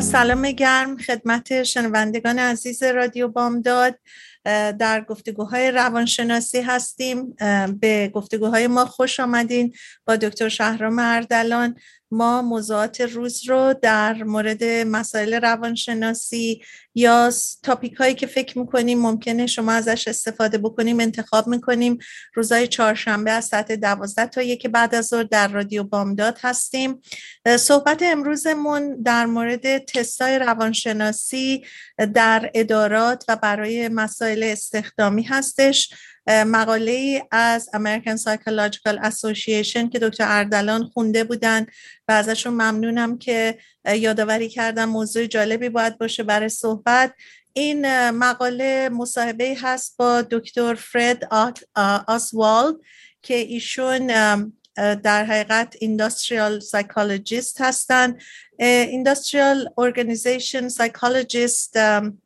سلام گرم خدمت شنوندگان عزیز رادیو بامداد. در گفتگوهای روانشناسی هستیم. به گفتگوهای ما خوش آمدین با دکتر شهرام اردلان. ما موضوعات روز رو در مورد مسائل روانشناسی یا تاپیک هایی که فکر می‌کنیم ممکنه شما ازش استفاده بکنیم انتخاب می‌کنیم. روزهای چهارشنبه از ساعت دوازده تا یک بعد از ظهر در رادیو بامداد هستیم. صحبت امروزمون در مورد تستای روانشناسی در ادارات و برای مسائل استخدامی هستش. مقاله ای از American Psychological Association که دکتر اردلان خونده بودن و ازشون ممنونم که یادآوری کردم موضوع جالبی باید باشه برای صحبت. این مقاله مصاحبه هست با دکتر فرد آسوالد که ایشون در حقیقت industrial psychologist هستن. industrial organization psychologist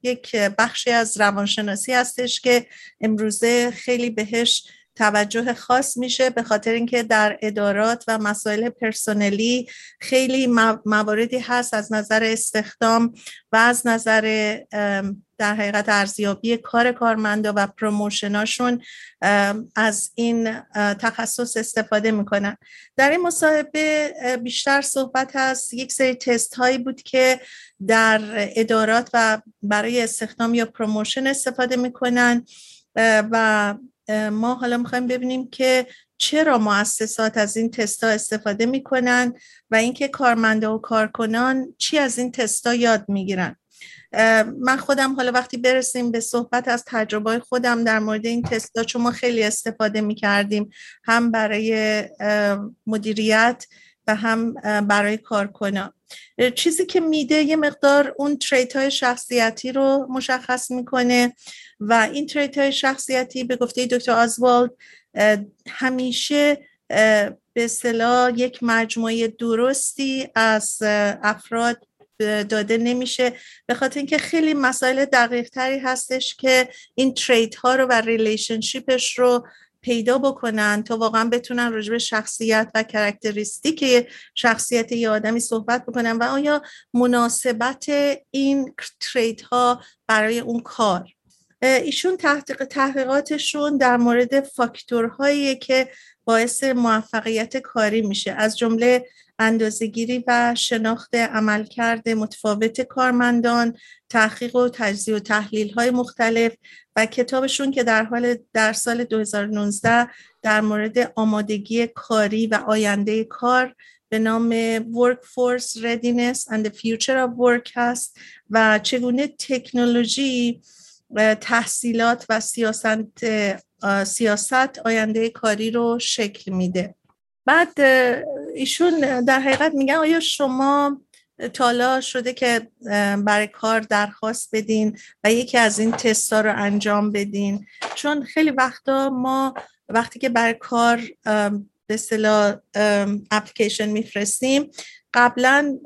یک بخشی از روانشناسی هستش که امروزه خیلی بهش توجه خاص میشه به خاطر اینکه در ادارات و مسائل پرسونلی خیلی مواردی هست از نظر استخدام و از نظر در حقیقت ارزیابی کار کارمندا و promotion اشون از این تخصص استفاده می‌کنن. در این مصاحبه بیشتر صحبت هست یک سری تست هایی بود که در ادارات و برای استخدام یا promotion استفاده می‌کنن و ما حالا می‌خوایم ببینیم که چرا مؤسسات از این تستا استفاده می‌کنن و اینکه کارمنده و کارکنان چی از این تستا یاد می‌گیرن. من خودم حالا وقتی برسیم به صحبت از تجربه خودم در مورد این تستا چون ما خیلی استفاده می‌کردیم هم برای مدیریت و هم برای کارکنان. چیزی که میده یه مقدار اون تریت های شخصیتی رو مشخص می‌کنه و این تریت های شخصیتی به گفته دکتر آزوالد همیشه به صلاح یک مجموعه درستی از افراد داده نمیشه. به خاطر اینکه خیلی مسائل دقیق تری هستش که این trait ها رو و relationship ش رو پیدا بکنن تا واقعا بتونن راجع به شخصیت و characteristic شخصیت یه آدمی صحبت بکنن و آیا مناسبت این trait ها برای اون کار؟ ایشون تحقیق تحقیقاتشون در مورد فاکتورهایی که باعث موفقیت کاری میشه. از جمله اندازهگیری و شناخت عملکرد متفاوت کارمندان تحقیق و تجزیه و تحلیل های مختلف و کتابشون که در حال در سال 2019 در مورد آمادگی کاری و آینده کار به نام Workforce Readiness and the Future of Work هست و چگونه تکنولوژی تحصیلات و سیاست, سیاست آینده کاری رو شکل میده. بعد ایشون در حقیقت میگن آیا شما تالا شده که برای کار درخواست بدین و یکی از این تستا رو انجام بدین؟ چون خیلی وقتا ما وقتی که برای کار به اصطلاح اپلیکیشن میفرستیم قبلا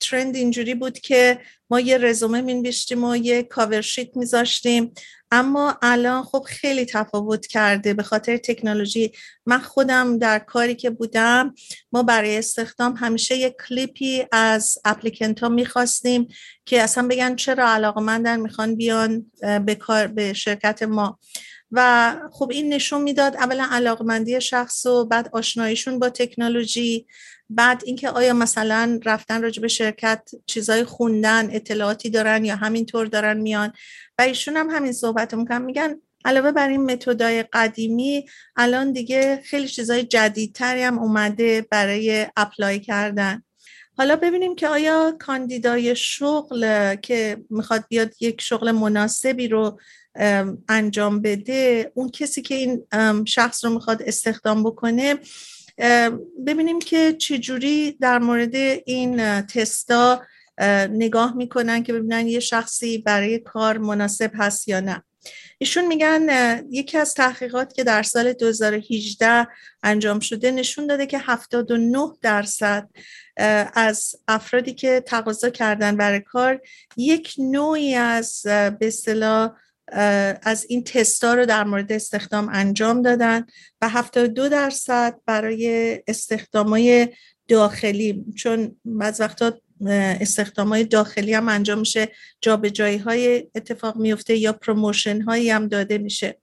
ترند اینجوری بود که ما یه رزومه مینوشتیم و یه کاور شیت میذاشتیم. اما الان خب خیلی تفاوت کرده به خاطر تکنولوژی. من خودم در کاری که بودم ما برای استخدام همیشه یک کلیپی از اپلیکنت ها می‌خواستیم که اصلا بگن چرا علاقمندن می‌خوان بیان به کار به شرکت ما. و خب این نشون می‌داد اولا علاقمندی شخص و بعد آشناییشون با تکنولوژی. بعد اینکه آیا مثلا رفتن راجع به شرکت چیزای خوندن اطلاعاتی دارن یا همینطور دارن میان؟ و ایشون هم همین صحبت می‌کنن. میگن علاوه بر این متدای قدیمی الان دیگه خیلی چیزای جدیدتری هم اومده برای اپلای کردن. حالا ببینیم که آیا کاندیدای شغل که می‌خواد بیاد یک شغل مناسبی رو انجام بده اون کسی که این شخص رو می‌خواد استخدام بکنه ببینیم که چجوری در مورد این تستا نگاه می‌کنن که ببینن یه شخصی برای کار مناسب هست یا نه. ایشون میگن یکی از تحقیقات که در سال 2018 انجام شده نشون داده که 79 درصد از افرادی که تقاضا کردن برای کار یک نوعی از به از این تستا رو در مورد استخدام انجام دادن و 72 درصد برای استخدامای داخلی چون بعض وقتا استخدام های داخلی هم انجام میشه جابجایی های اتفاق میفته یا promotion هایی هم داده میشه.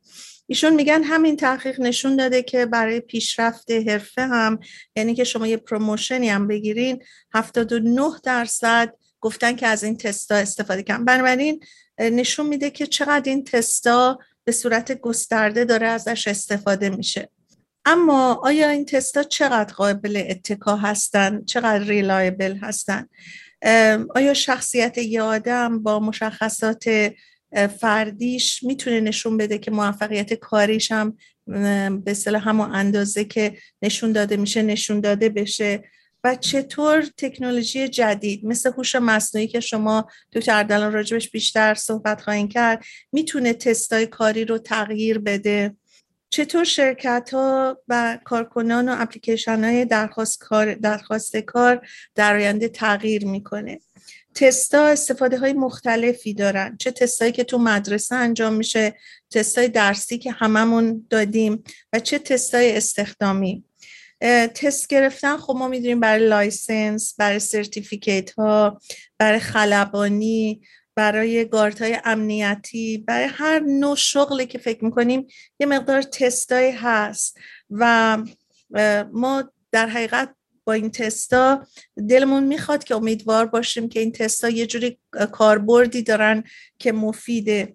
ایشون میگن همین تحقیق نشون داده که برای پیشرفت حرفه هم یعنی که شما یه promotion ی هم بگیرین 79 درصد گفتن که از این تستا استفاده کردن. بنابراین نشون میده که چقدر این تستا به صورت گسترده داره ازش استفاده میشه. اما آیا این تستا چقدر قابل اتکا هستن؟ چقدر reliable هستن؟ آیا شخصیت یه آدم با مشخصات فردیش می‌تونه نشون بده که موفقیت کاریش هم به صلاح همون اندازه که نشون داده میشه نشون داده بشه؟ و چطور تکنولوژی جدید مثل هوش مصنوعی که شما دکتر اردلان راجبش بیشتر صحبت خواهیم کرد می‌تونه تستای کاری رو تغییر بده؟ چطور شرکت ها و کارکنان و اپلیکیشن های درخواست کار, درخواست کار در آینده تغییر می‌کنه؟ تستا استفاده های مختلفی دارن. چه تستایی که تو مدرسه انجام میشه تستای درسی که هممون دادیم و چه تستای استخدامی. تست گرفتن خب ما می‌دونیم برای license برای certificate ها برای خلبانی برای گارد های امنیتی برای هر نوع شغلی که فکر می‌کنیم یه مقدار تستایی هست. و ما در حقیقت با این تستا دلمون می‌خواد که امیدوار باشیم که این تستا یه جوری کاربردی دارن که مفیده.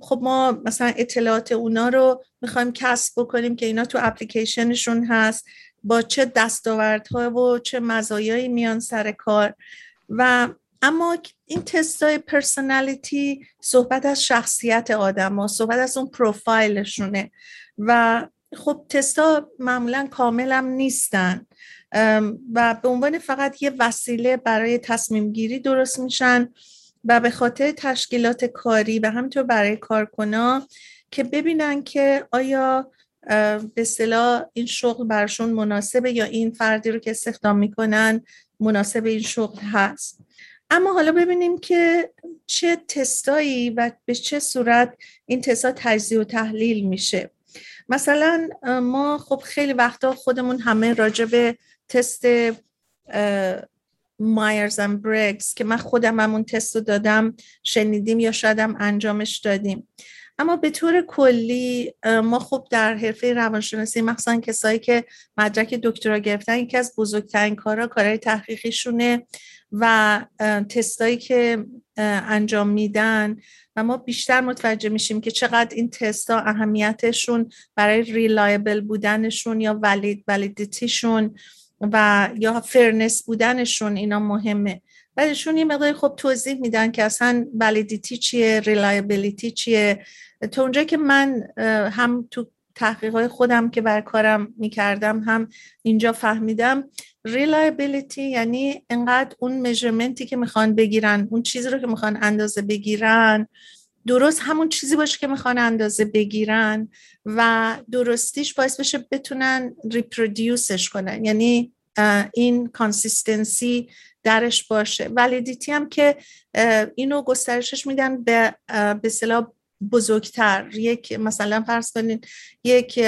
خب ما مثلا اطلاعات اونا رو می‌خوایم کسب بکنیم که اینا تو اپلیکیشنشون هست با چه دستاوردها و چه مزایایی میان سر کار. و اما این تستای پرسنالیتی صحبت از شخصیت آدم ها صحبت از اون پروفایلشونه. و خب تستا معمولا کامل هم نیستن. و به عنوان فقط یه وسیله برای تصمیم گیری درست میشن و به خاطر تشکیلات کاری و همینطور برای کارکنا که ببینن که آیا به صلاح این شغل برشون مناسبه یا این فردی رو که استخدام می‌کنن مناسب این شغل هست. اما حالا ببینیم که چه تستایی و به چه صورت این تستا تجزیه و تحلیل میشه. مثلا ما خب خیلی وقتا خودمون همه راجع به تست مایرز اند برگز که من خودم همون تست رو دادم شنیدیم یا شایدم انجامش دادیم. اما به طور کلی ما خب در حرفه روانشناسی مخصوصا کسایی که مدرک دکترا گرفتن یکی از بزرگترین کارها کارهای تحقیقیشونه و تستایی که انجام میدن و ما بیشتر متوجه میشیم که چقدر این تستا اهمیتشون برای reliable بودنشون یا valid validity شون و یا fairness بودنشون اینا مهمه. بعدشون یه مقدار خب توضیح میدن که اصلا validity چیه reliability چیه. تا اونجا که من هم تو تحقیقات خودم که بر کارم می‌کردم هم اینجا فهمیدم. reliability یعنی انقدر اون measurement ی که می‌خوان بگیرن اون چیزی رو که می‌خوان اندازه بگیرن. درست همون چیزی باشه که می‌خوان اندازه بگیرن و درستیش باعث بشه بتونن reproduce ش کنن. یعنی این consistency درش باشه. validity هم که اینو گسترشش میدن به به بزرگتر. یک مثلا فرض کنین یک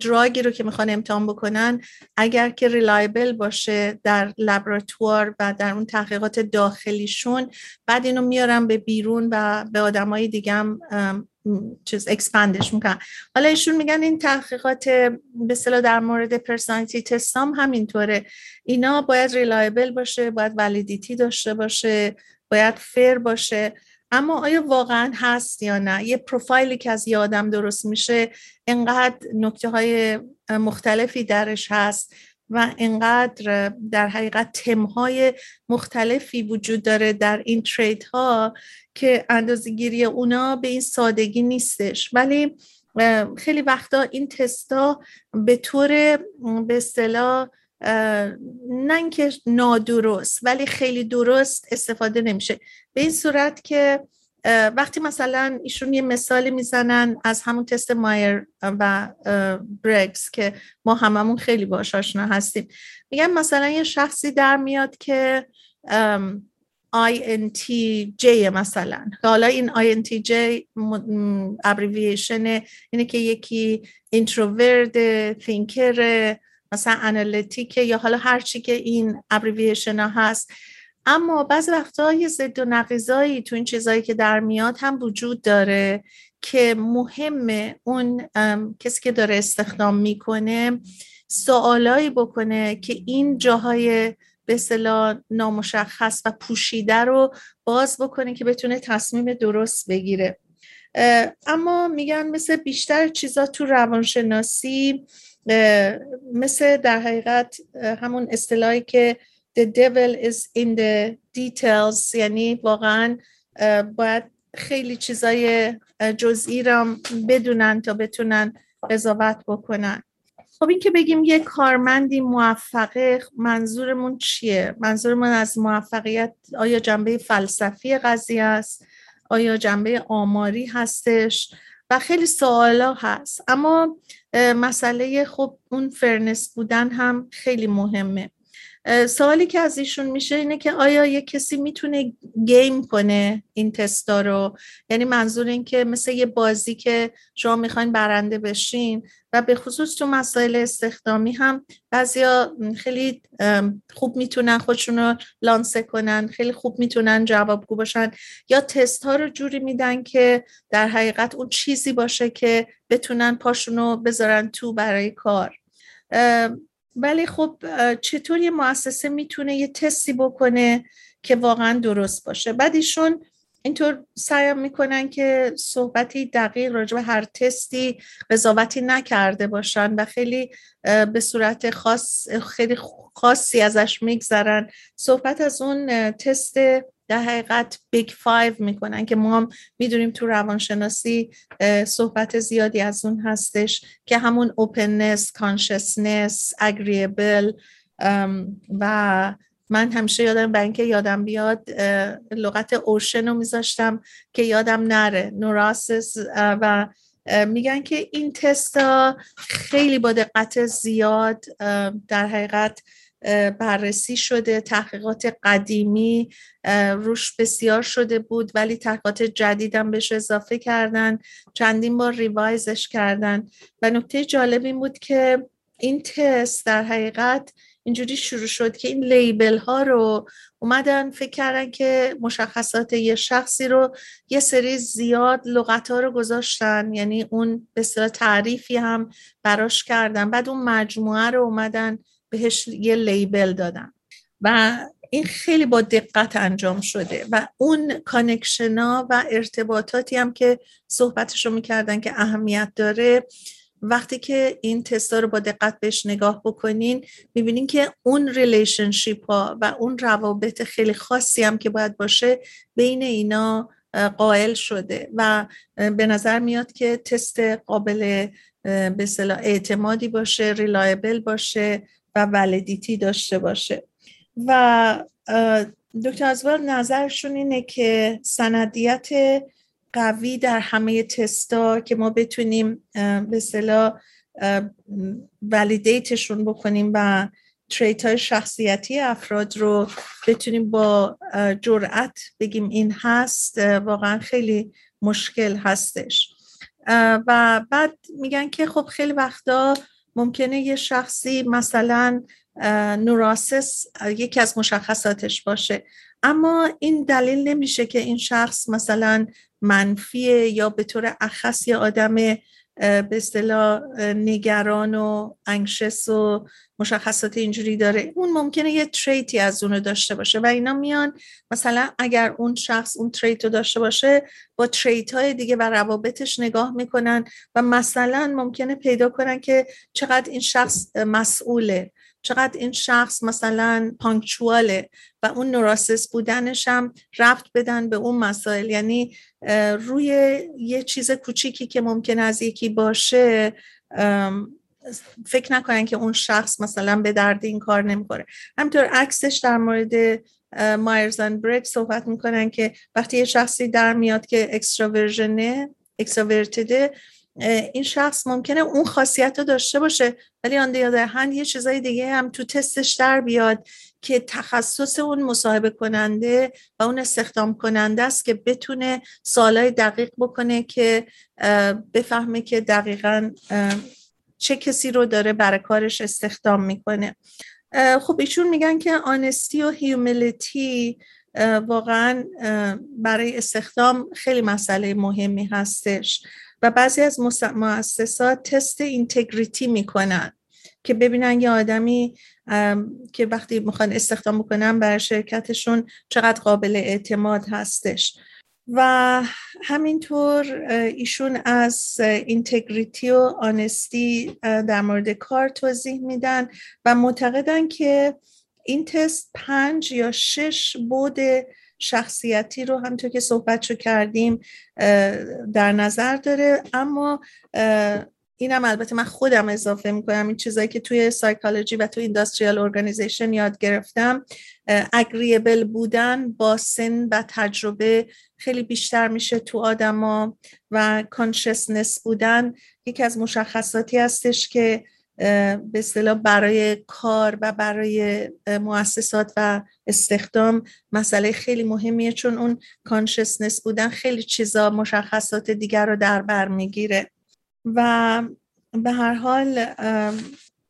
drug ی رو که می‌خوان امتحان بکنن اگر که reliable باشه در لابراتوار و در اون تحقیقات داخلیشون بعد اینو میارن به بیرون و به آدمای دیگه هم چیز expand ش می‌کنن. حالا ایشون میگن این تحقیقات به در مورد personality تستام همینطوره. اینا باید reliable باشه باید validity داشته باشه باید fair باشه. اما آیا واقعا هست یا نه؟ یه پروفایلی که از یه آدم درست میشه انقدر نکته های مختلفی درش هست و اینقدر در حقیقت تمهای مختلفی وجود داره در این ترید ها که اندازگیری اونا به این سادگی نیستش. ولی خیلی وقتا این تستا به طور به اصطلاح نه اینکه نادرست ولی خیلی درست استفاده نمیشه. به این صورت که وقتی مثلا ایشون یه مثالی می‌زنن از همون تست مایر و برگز که ما هممون خیلی باش آشنا هستیم میگن مثلا یه شخصی در میاد که INTJ مثلا. حالا این INTJ abbreviation اینه که یکی introvert thinker مثلا analytic یا حالا هر چی که این abbreviation ها هست. اما بعض وقتا یه ضد و نقیضایی تو این چیزایی که در میاد هم وجود داره که مهمه اون کسی که داره استخدام می‌کنه سوالایی بکنه که این جاهای به صلاح نامشخص و پوشیده رو باز بکنه که بتونه تصمیم درست بگیره. اما میگن مثل بیشتر چیزا تو روانشناسی مثل در حقیقت همون اصطلاحی که the devil is in the details یعنی واقعا باید خیلی چیزای جزئی را بدونن تا بتونن قضاوت بکنن خب این که بگیم یه کارمندی موفقه منظورمون چیه؟ منظورمون از موفقیت آیا جنبه فلسفی قضیه است؟ آیا جنبه آماری هستش؟ و خیلی سوالا هست. اما مسئله خب اون fairness بودن هم خیلی مهمه. سوالی که از ایشون میشه اینه که آیا یه کسی می‌تونه game کنه این تستا رو؟ یعنی منظور این که مثل یه بازی که شما می‌خواین برنده بشین و به خصوص تو مسائل استخدامی هم بعضیا خیلی خوب می‌تونن خودشون رو لانسه کنن خیلی خوب می‌تونن جوابگو باشن یا تست ها رو جوری میدن که در حقیقت اون چیزی باشه که بتونن پاشون رو بذارن تو برای کار؟ ولی خب چطور یه مؤسسه می‌تونه یه تستی بکنه که واقعا درست باشه؟ بعد ایشون اینطور سعی می‌کنن که صحبتی دقیق راجع به هر تستی قضاوتی نکرده باشن و خیلی به صورت خاص خیلی خاصی ازش میگذرن. صحبت از اون تست در حقیقت Big Five می‌کنن که ما هم می‌دونیم تو روانشناسی صحبت زیادی از اون هستش که همون openness conscientiousness agreeable و من همیشه یادم برای اینکه یادم بیاد لغت OCEAN رو میذاشتم که یادم نره. neurosis و میگن که این تستا خیلی با دقت زیاد در حقیقت بررسی شده تحقیقات قدیمی روش بسیار شده بود ولی تحقیقات جدیدم بهش اضافه کردن چندین بار ریوایزش کردن. و نکته جالب این بود که این تست در حقیقت اینجوری شروع شد که این لیبل ها رو اومدن فکر کردن که مشخصات یه شخصی رو یه سری زیاد لغت ها رو گذاشتن یعنی اون به تعریفی هم براش کردن. بعد اون مجموعه رو اومدن بهش یه label دادن و این خیلی با دقت انجام شده. و اون connection ها و ارتباطاتی هم که صحبتشو می‌کردن که اهمیت داره وقتی که این تستا رو با دقت بهش نگاه بکنین می‌بینین که اون relationship ها و اون روابط خیلی خاصی هم که باید باشه بین اینا قائل شده. و به نظر میاد که تست قابل به اعتمادی باشه reliable باشه. و validity داشته باشه. و دکتر ازوالد نظرشون اینه که سندیت قوی در همه تستا که ما بتونیم به اصطلاح validate شون بکنیم و trait های شخصیتی افراد رو بتونیم با جرأت بگیم این هست واقعا خیلی مشکل هستش. و بعد میگن که خب خیلی وقتا ممکنه یه شخصی مثلا نوراسس یکی از مشخصاتش باشه. اما این دلیل نمیشه که این شخص مثلا منفیه یا به طور اخص یه آدم به اصطلاح نگران و انگشس و مشخصات اینجوری داره. اون ممکنه یه تریتی از اونو داشته باشه و اینا میان. مثلا اگر اون شخص اون تریت رو داشته باشه با تریت های دیگه و روابطش نگاه می‌کنن و مثلا ممکنه پیدا کنن که چقدر این شخص مسئوله. چقدر این شخص مثلا پانکچواله و اون نوراسس بودنش هم رفت بدن به اون مسائل. یعنی روی یه چیز کوچیکی که ممکن از یکی باشه فکر نکنن که اون شخص مثلا به درد این کار نمی‌خوره. همینطور عکسش در مورد مایرزن بریک صحبت می‌کنن که وقتی یه شخصی در میاد که اکستراورژنه اکستراورتده این شخص ممکنه اون خاصیت رو داشته باشه ولی آن هند یه چیزای دیگه هم تو تستش در بیاد که تخصص اون مصاحبه کننده و اون استخدام کننده است که بتونه سالای دقیق بکنه که بفهمه که دقیقا چه کسی رو داره برای کارش استخدام می‌کنه. خب ایشون میگن که آنستی و هیومیلیتی واقعا برای استخدام خیلی مسئله مهمی هستش. و بعضی از مؤسسات تست اینتگریتی می‌کنن که ببینن یه آدمی که وقتی می‌خوان استخدام بکنن برای شرکتشون چقدر قابل اعتماد هستش. و همینطور ایشون از integrity و honesty در مورد کار توضیح میدن و معتقدن که این تست پنج یا شش بعد شخصیتی رو همطور که صحبت شو کردیم در نظر داره. اما اینم البته من خودم اضافه می‌کنم این چیزایی که توی سایکولوژی و توی industrial organization یاد گرفتم اگریبل بودن با سن و تجربه خیلی بیشتر میشه تو آدما و کانشسنس بودن. یکی از مشخصاتی هستش که به اصطلاح برای کار و برای مؤسسات و استخدام مسئله خیلی مهمیه چون اون کانشسنس بودن خیلی چیزا مشخصات دیگر رو در بر می‌گیره. و به هر حال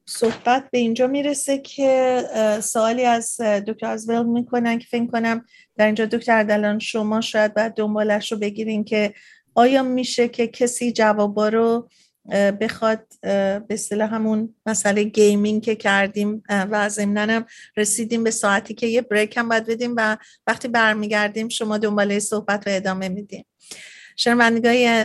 صحبت به اینجا می‌رسه که سوالی از دکتر ازوالد می‌کنن که فکر کنم در اینجا دکتر دلان شما شاید باید دنبالش رو بگیرین که آیا میشه که کسی جوابا رو بخواد به اصطلاح همون مسئله gaming که کردیم و ضمناً رسیدیم به ساعتی که یه break هم باید بدیم و وقتی برمیگردیم شما دنباله صحبت رو ادامه میدیم.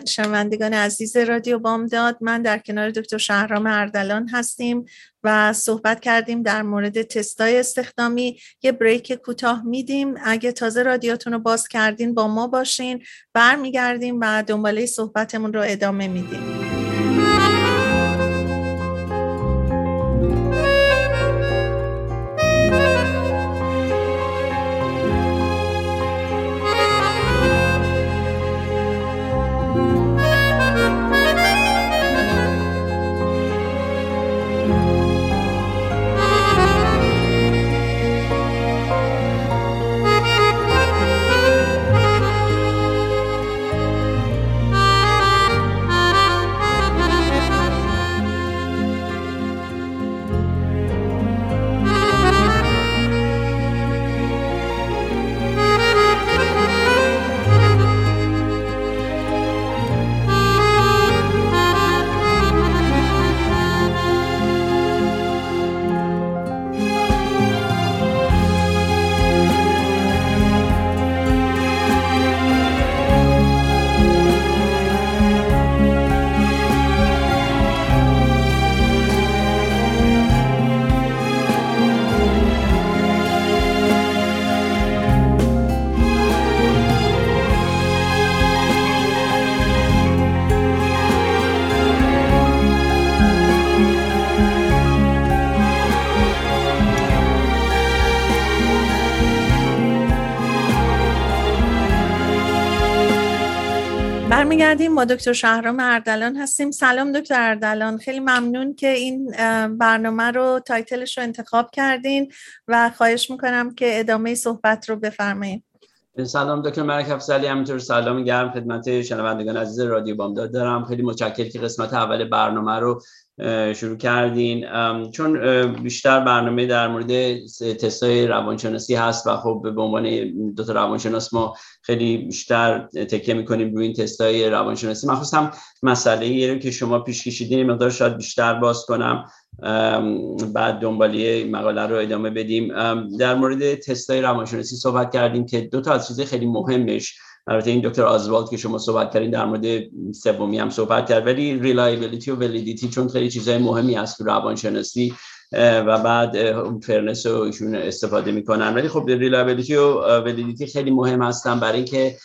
شنوندگان عزیز رادیو بامداد من در کنار دکتر شهرام اردلان هستیم و صحبت کردیم در مورد تستای استخدامی. یه بریک کوتاه میدیم. اگه تازه رادیاتون رو باز کردین با ما باشین. برمیگردیم و دنباله صحبتمون رو ادامه میدیم. برمیگردیم با دکتر شهرام اردلان هستیم. سلام دکتر اردلان. خیلی ممنون که این برنامه رو تایتلش رو انتخاب کردین و خواهش می‌کنم که ادامه صحبت رو بفرمایید سلام دکتر مرک افزلی همینطور سلام گرم خدمت شنوندگان عزیز رادیو بامداد دارم. خیلی متشکرم که قسمت اول برنامه رو شروع کردین. چون بیشتر برنامه در مورد تستای روانشناسی هست و خب به عنوان دو تا روانشناس ما خیلی بیشتر تکیه می‌کنیم روی این تستای روانشناسی. مخصوصا مسئله رو که شما پیش کشیدین مقدار شاید بیشتر باز کنم. بعد دنباله مقاله رو ادامه بدیم. در مورد تستای روانشناسی صحبت کردیم که دو تا از چیزهای خیلی مهمش البته این دکتر آزوالد که شما صحبت کردین در مورد سومی هم صحبت کرد ولی reliability و validity چون خیلی چیزای مهمی هست تو روانشناسی و بعد fairness رو ایشون استفاده می‌کنن. ولی خب reliability و validity خیلی مهم هستن برای اینکه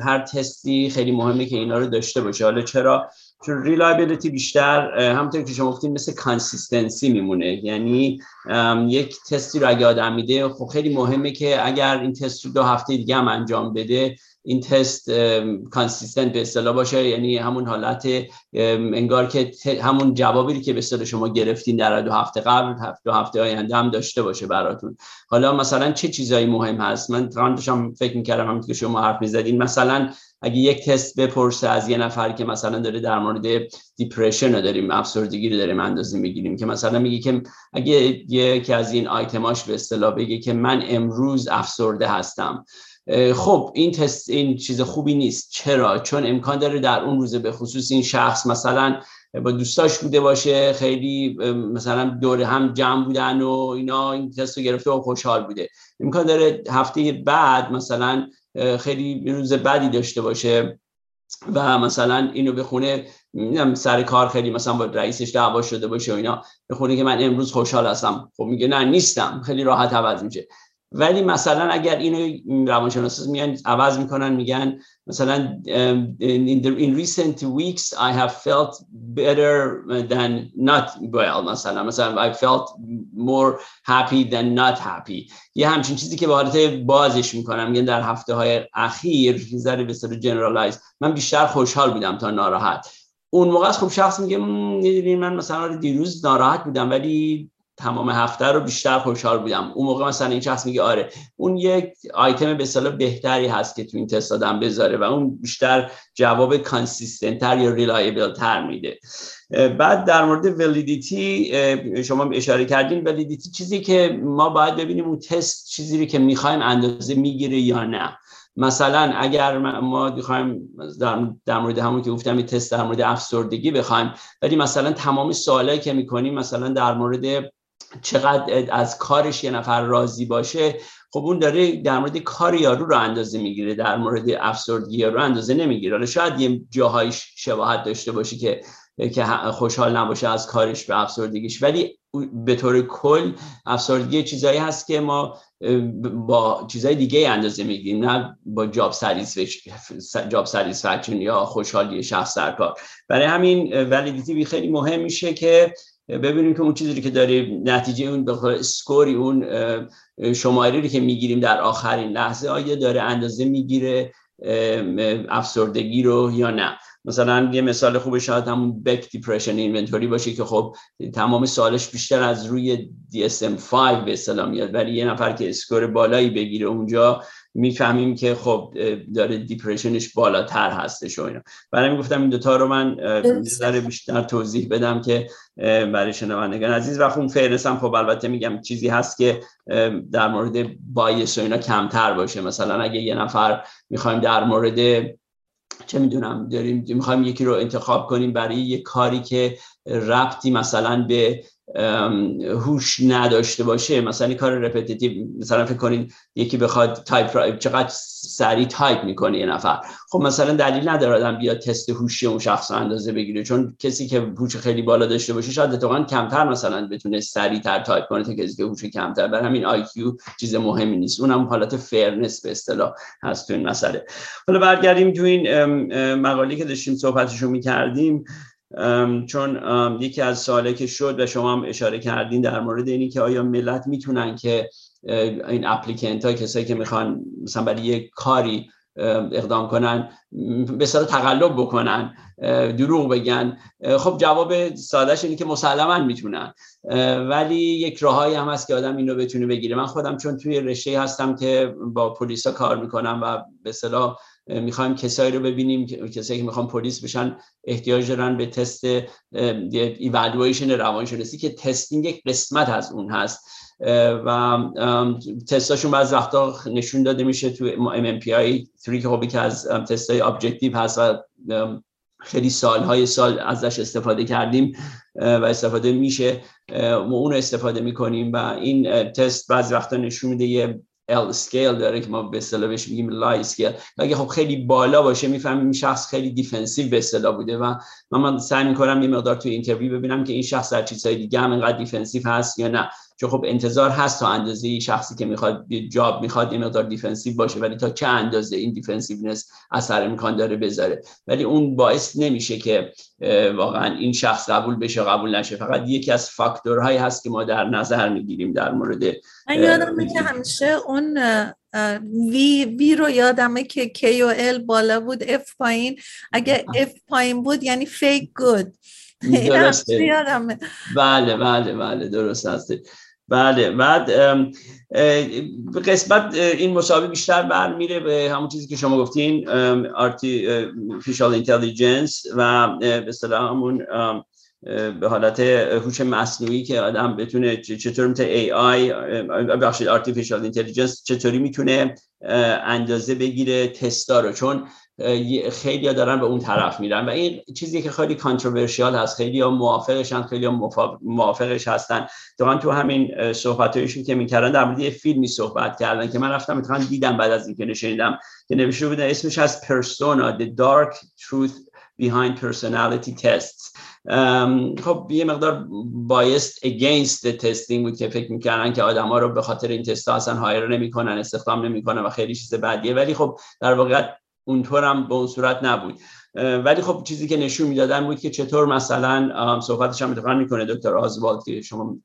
هر تستی خیلی مهمه که اینا رو داشته باشه. حالا چرا چون reliability بیشتر همونطور که شما گفتین مثل consistency میمونه. یعنی یک تستی رو اگه آدم میده خب خیلی مهمه که اگر این تست رو دو هفته دیگه هم انجام بده این تست consistent به اصطلاح باشه. یعنی همون حالت انگار که همون جوابی که به اصطلاح شما گرفتین در دو هفته قبل دو هفته آینده هم داشته باشه براتون. حالا مثلا چه چیزایی مهم هست؟ من داشتم فکر می‌کردم همون که شما حرف می‌زدین. مثلا اگه یک تست بپرسه از یه نفر که مثلا داره در مورد دیپرشن رو داریم افسردگی رو داریم اندازه می‌گیریم که مثلا میگه که اگه یکی از این آیتماش به اصطلاح بگه که من امروز افسرده هستم. خب این تست این چیز خوبی نیست. چرا؟ چون امکان داره در اون روز به خصوص این شخص مثلا با دوستاش بوده باشه خیلی مثلا دور هم جمع بودن و اینا این تست رو گرفته و خوشحال بوده. امکان داره هفته بعد مثلا خیلی روز بدی داشته باشه و مثلا اینو بخونه سر کار خیلی مثلا با رئیسش دعوا شده باشه و اینا بخونه که من امروز خوشحال هستم. خب میگه نه نیستم. خیلی راحت عوض میشه. ولی مثلا اگر اینو روانشناسا میان عوض می‌کنن میگن مثلا in, the, in recent weeks I have felt better than not well مثلا مثلا I felt more happy than not happy. یه همچین چیزی که به حالت بازش می‌کنم میگن در هفته های اخیر ذره به صورت generalize من بیشتر خوشحال بودم تا ناراحت. اون موقع خب شخص میگه من مثلا دیروز ناراحت بودم ولی تمام هفته رو بیشتر خوشحال بودم. اون موقع مثلا این شخص میگه آره اون یک آیتم بهتری هست که تو این تست آدم بذاره و اون بیشتر جواب consistent تر یا reliable تر میده. بعد در مورد ولیدیتی شما اشاره کردین ولیدیتی چیزی که ما باید ببینیم اون تست چیزی که می‌خوایم اندازه می‌گیره یا نه. مثلا اگر ما بخوایم در مورد همون که گفتم تست در مورد افسردگی بخوایم ولی مثلا تمام سوالایی که می‌کنیم مثلا در مورد چقدر از کارش یه نفر راضی باشه خب اون داره در مورد کار یارو رو اندازه می‌گیره در مورد افسردگی یارو اندازه نمی‌گیره. حالا شاید یه جاهایش شباهت داشته باشی که که خوشحال نباشه از کارش به افسردگیش ولی به طور کل افسردگی چیزایی هست که ما با چیزای دیگه اندازه می‌گیریم نه با job job satisfaction یا خوشحالی شخص در کار. برای همین validity خیلی مهم میشه که ببینیم که اون چیزی که داره نتیجه اون به score ی اون شماری که می‌گیریم در آخرین لحظه آیا داره اندازه می‌گیره افسردگی رو یا نه؟ مثلا یه مثال خوبش شاید همون Beck Depression Inventory باشه که خب تمام سوالاش بیشتر از روی DSM-5 به اصطلاح میاد ولی یه نفر که score بالایی بگیره اونجا می‌فهمیم که خب داره depression ش بالاتر هستش و اینا. برای گفتم این دوتا رو من ذره بیشتر توضیح بدم که برای شنوندگان عزیز و خب فهرست هم خب البته میگم چیزی هست که در مورد bias و اینا کمتر باشه. مثلا اگه یه نفر می‌خوایم در مورد چه می‌دونم داریم می‌خوایم یکی رو انتخاب کنیم برای یه کاری که ربطی مثلا به هوش نداشته باشه. مثلا کار repetitive مثلا فکر کنین یکی بخواد تایپ چقدر سریع تایپ می‌کنه یه نفر. خب مثلا دلیل نداره بیاد تست هوشی اون شخص اندازه بگیره. چون کسی که هوش خیلی بالا داشته باشه شاید اتفاقا کمتر مثلا بتونه سریع تر تایپ کنه. تا کسی که هوش کمتر بر همین آی چیز مهمی نیست. اونم حالت fairness به اصطلاح هست تو این مسئله. حالا برگردیم تو این مقاله که داشتیم صحبتشو می‌کردیم. چون یکی از سواله که شد و شما هم اشاره کردین در مورد اینی که آیا ملت می‌تونن که این applicant ها کسایی که می‌خوان مثلا برای یک کاری اقدام کنن به اصطلاح تقلب بکنن دروغ بگن خب جواب سادهش اینه که مسلما می‌تونن. ولی یک راههایی هم هست که آدم اینو بتونه بگیره. من خودم چون توی رشته هستم که با پلیسا کار می‌کنم و به اصطلاح می‌خوایم کسایی رو ببینیم کسایی که می‌خوان پلیس بشن احتیاج دارن به تست ایوالویشن روانشناسی که testing یک قسمت از اون هست. و تستاشون بعض وقتا نشون داده میشه تو MMPI 3 که خب که از تستای objective هست و خیلی سالهای سال ازش استفاده کردیم و استفاده میشه. ما اون استفاده می‌کنیم و این تست بعضی وقتا نشون میده یه L scale داره که ما به اصطلاح بهش میگیم lie scale اگه خب خیلی بالا باشه می‌فهمیم این شخص خیلی defensive به اصطلاح بوده و من, من سعی می‌کنم یه مقدار توی interview ببینم که این شخص در چیزهای دیگه هم اینقدر defensive هست یا نه. چون خب انتظار هست تا اندازه شخصی که می‌خواد job می‌خواد یه مقدار defensive باشه ولی تا چه اندازه این defensiveness اثر امکان داره بذاره؟ ولی اون باعث نمیشه که واقعا این شخص قبول بشه قبول نشه. فقط یکی از فاکتورهایی هست که ما در نظر می‌گیریم در مورد من یادمه که همیشه اون وی وی رو یادمه که K و L بالا بود F پایین. اگه F پایین بود یعنی fake good بله بله بله درست هست. بله بعد قسمت این مصاحبه بیشتر برمیگرده به همون چیزی که شما گفتین artificial intelligence و به اصطلاح همون به حالت هوش مصنوعی که آدم بتونه چطور می‌تونه AI بخشید artificial intelligence چطوری می‌تونه اندازه بگیره تستا رو. چون خیلی ها دارن به اون طرف میرن و این چیزی که خیلی controversial هست. خیلی ها موافقشن خیلی ها موافقش هستن. دوان تو همین صحبت که می‌کردن در مورد یه فیلمی صحبت کردن که من رفتم اتفاقا دیدم بعد از اینکه نشنیدم که نوشته بودن اسمش از Persona The Dark Truth Behind Personality Tests. خب یه مقدار biased against testing بود که فکر می‌کردن که آدم ها رو به خاطر این تست ها اصلا hire نمی‌کنن استخدام نمی‌کنن و خیلی چیز بدیه. ولی خب در واقع اونطور هم به اون صورت نبود. ولی خب چیزی که نشون می‌دادن بود که چطور مثلا صحبتش هم اتفاقا می‌کنه. دکتر آزوالد که شما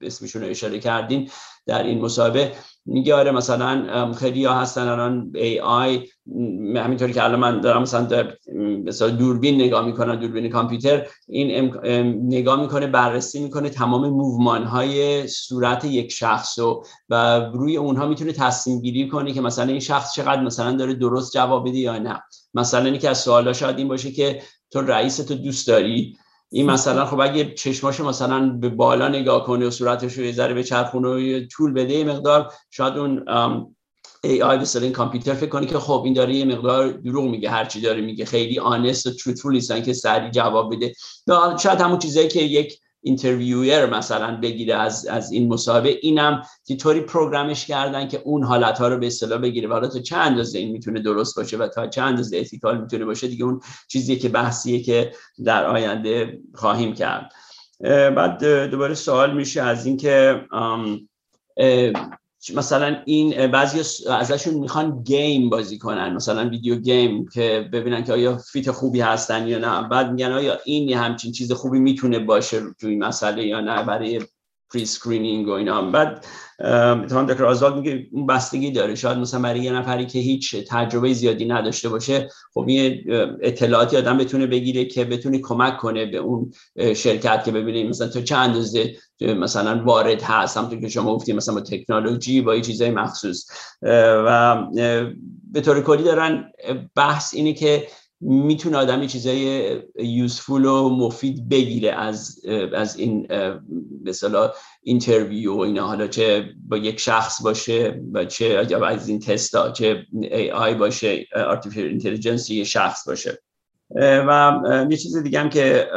اسمشون رو اشاره کردین در این مصاحبه میگه آره مثلا خیلی ها هستن الان ای آی همینطوری که الان من دارم مثلا مثلا دوربین نگاه می‌کنم دوربین کامپیوتر این نگاه می‌کنه بررسی می‌کنه تمام موومان های صورت یک شخص و و روی اونها می‌تونه تصمیم گیری کنه که مثلا این شخص چقدر مثلا داره درست جواب بده یا نه. مثلا اینکه از سوالا شاید این باشه که تو رئیس تو دوست داری این مثلا خب. اگه چشماشو مثلا به بالا نگاه کنه و صورتش رو یه ذره به چرخونه و طول بده مقدار شاید اون AI به این کامپیوتر فکر کنه که خب این داره یه مقدار دروغ میگه هرچی داره میگه خیلی honest و truthful نیستن که سریع جواب بده. شاید همون چیزایی که یک interviewer مثلا بگیره از, از این مصاحبه. اینم طوری program ش کردن که اون حالت ها رو به اصطلاح بگیره. و حالا تا چه اندازه این می‌تونه درست باشه و تا چه اندازه ethical می‌تونه باشه دیگه اون چیزیه که بحثیه که در آینده خواهیم کرد. بعد دوباره سوال میشه از اینکه مثلا این بعضی ازشون می‌خوان game بازی کنن مثلا video game که ببینن که آیا fit خوبی هستن یا نه. بعد میگن آیا این همچین چیز خوبی می‌تونه باشه توی مسئله یا نه برای pre-screening و اینا بعد اتفاقا دکتر آزوالد میگه اون بستگی داره. شاید مثلا برای یه نفری که هیچ تجربه زیادی نداشته باشه خب یه اطلاعاتی آدم بتونه بگیره که بتونه کمک کنه به اون شرکت که ببینیم مثلا تا چه اندازه مثلا وارد هست. همونطور که شما گفتیم مثلا با تکنولوژی با چیزای مخصوص. و به طور کلی دارن بحث اینه که می‌تونه آدم چیزای useful و مفید بگیره از از این مثلا interview و اینا. حالا چه با یک شخص باشه و چه از این تستا چه AI باشه artificial intelligence یه شخص باشه. و یه چیز دیگه هم که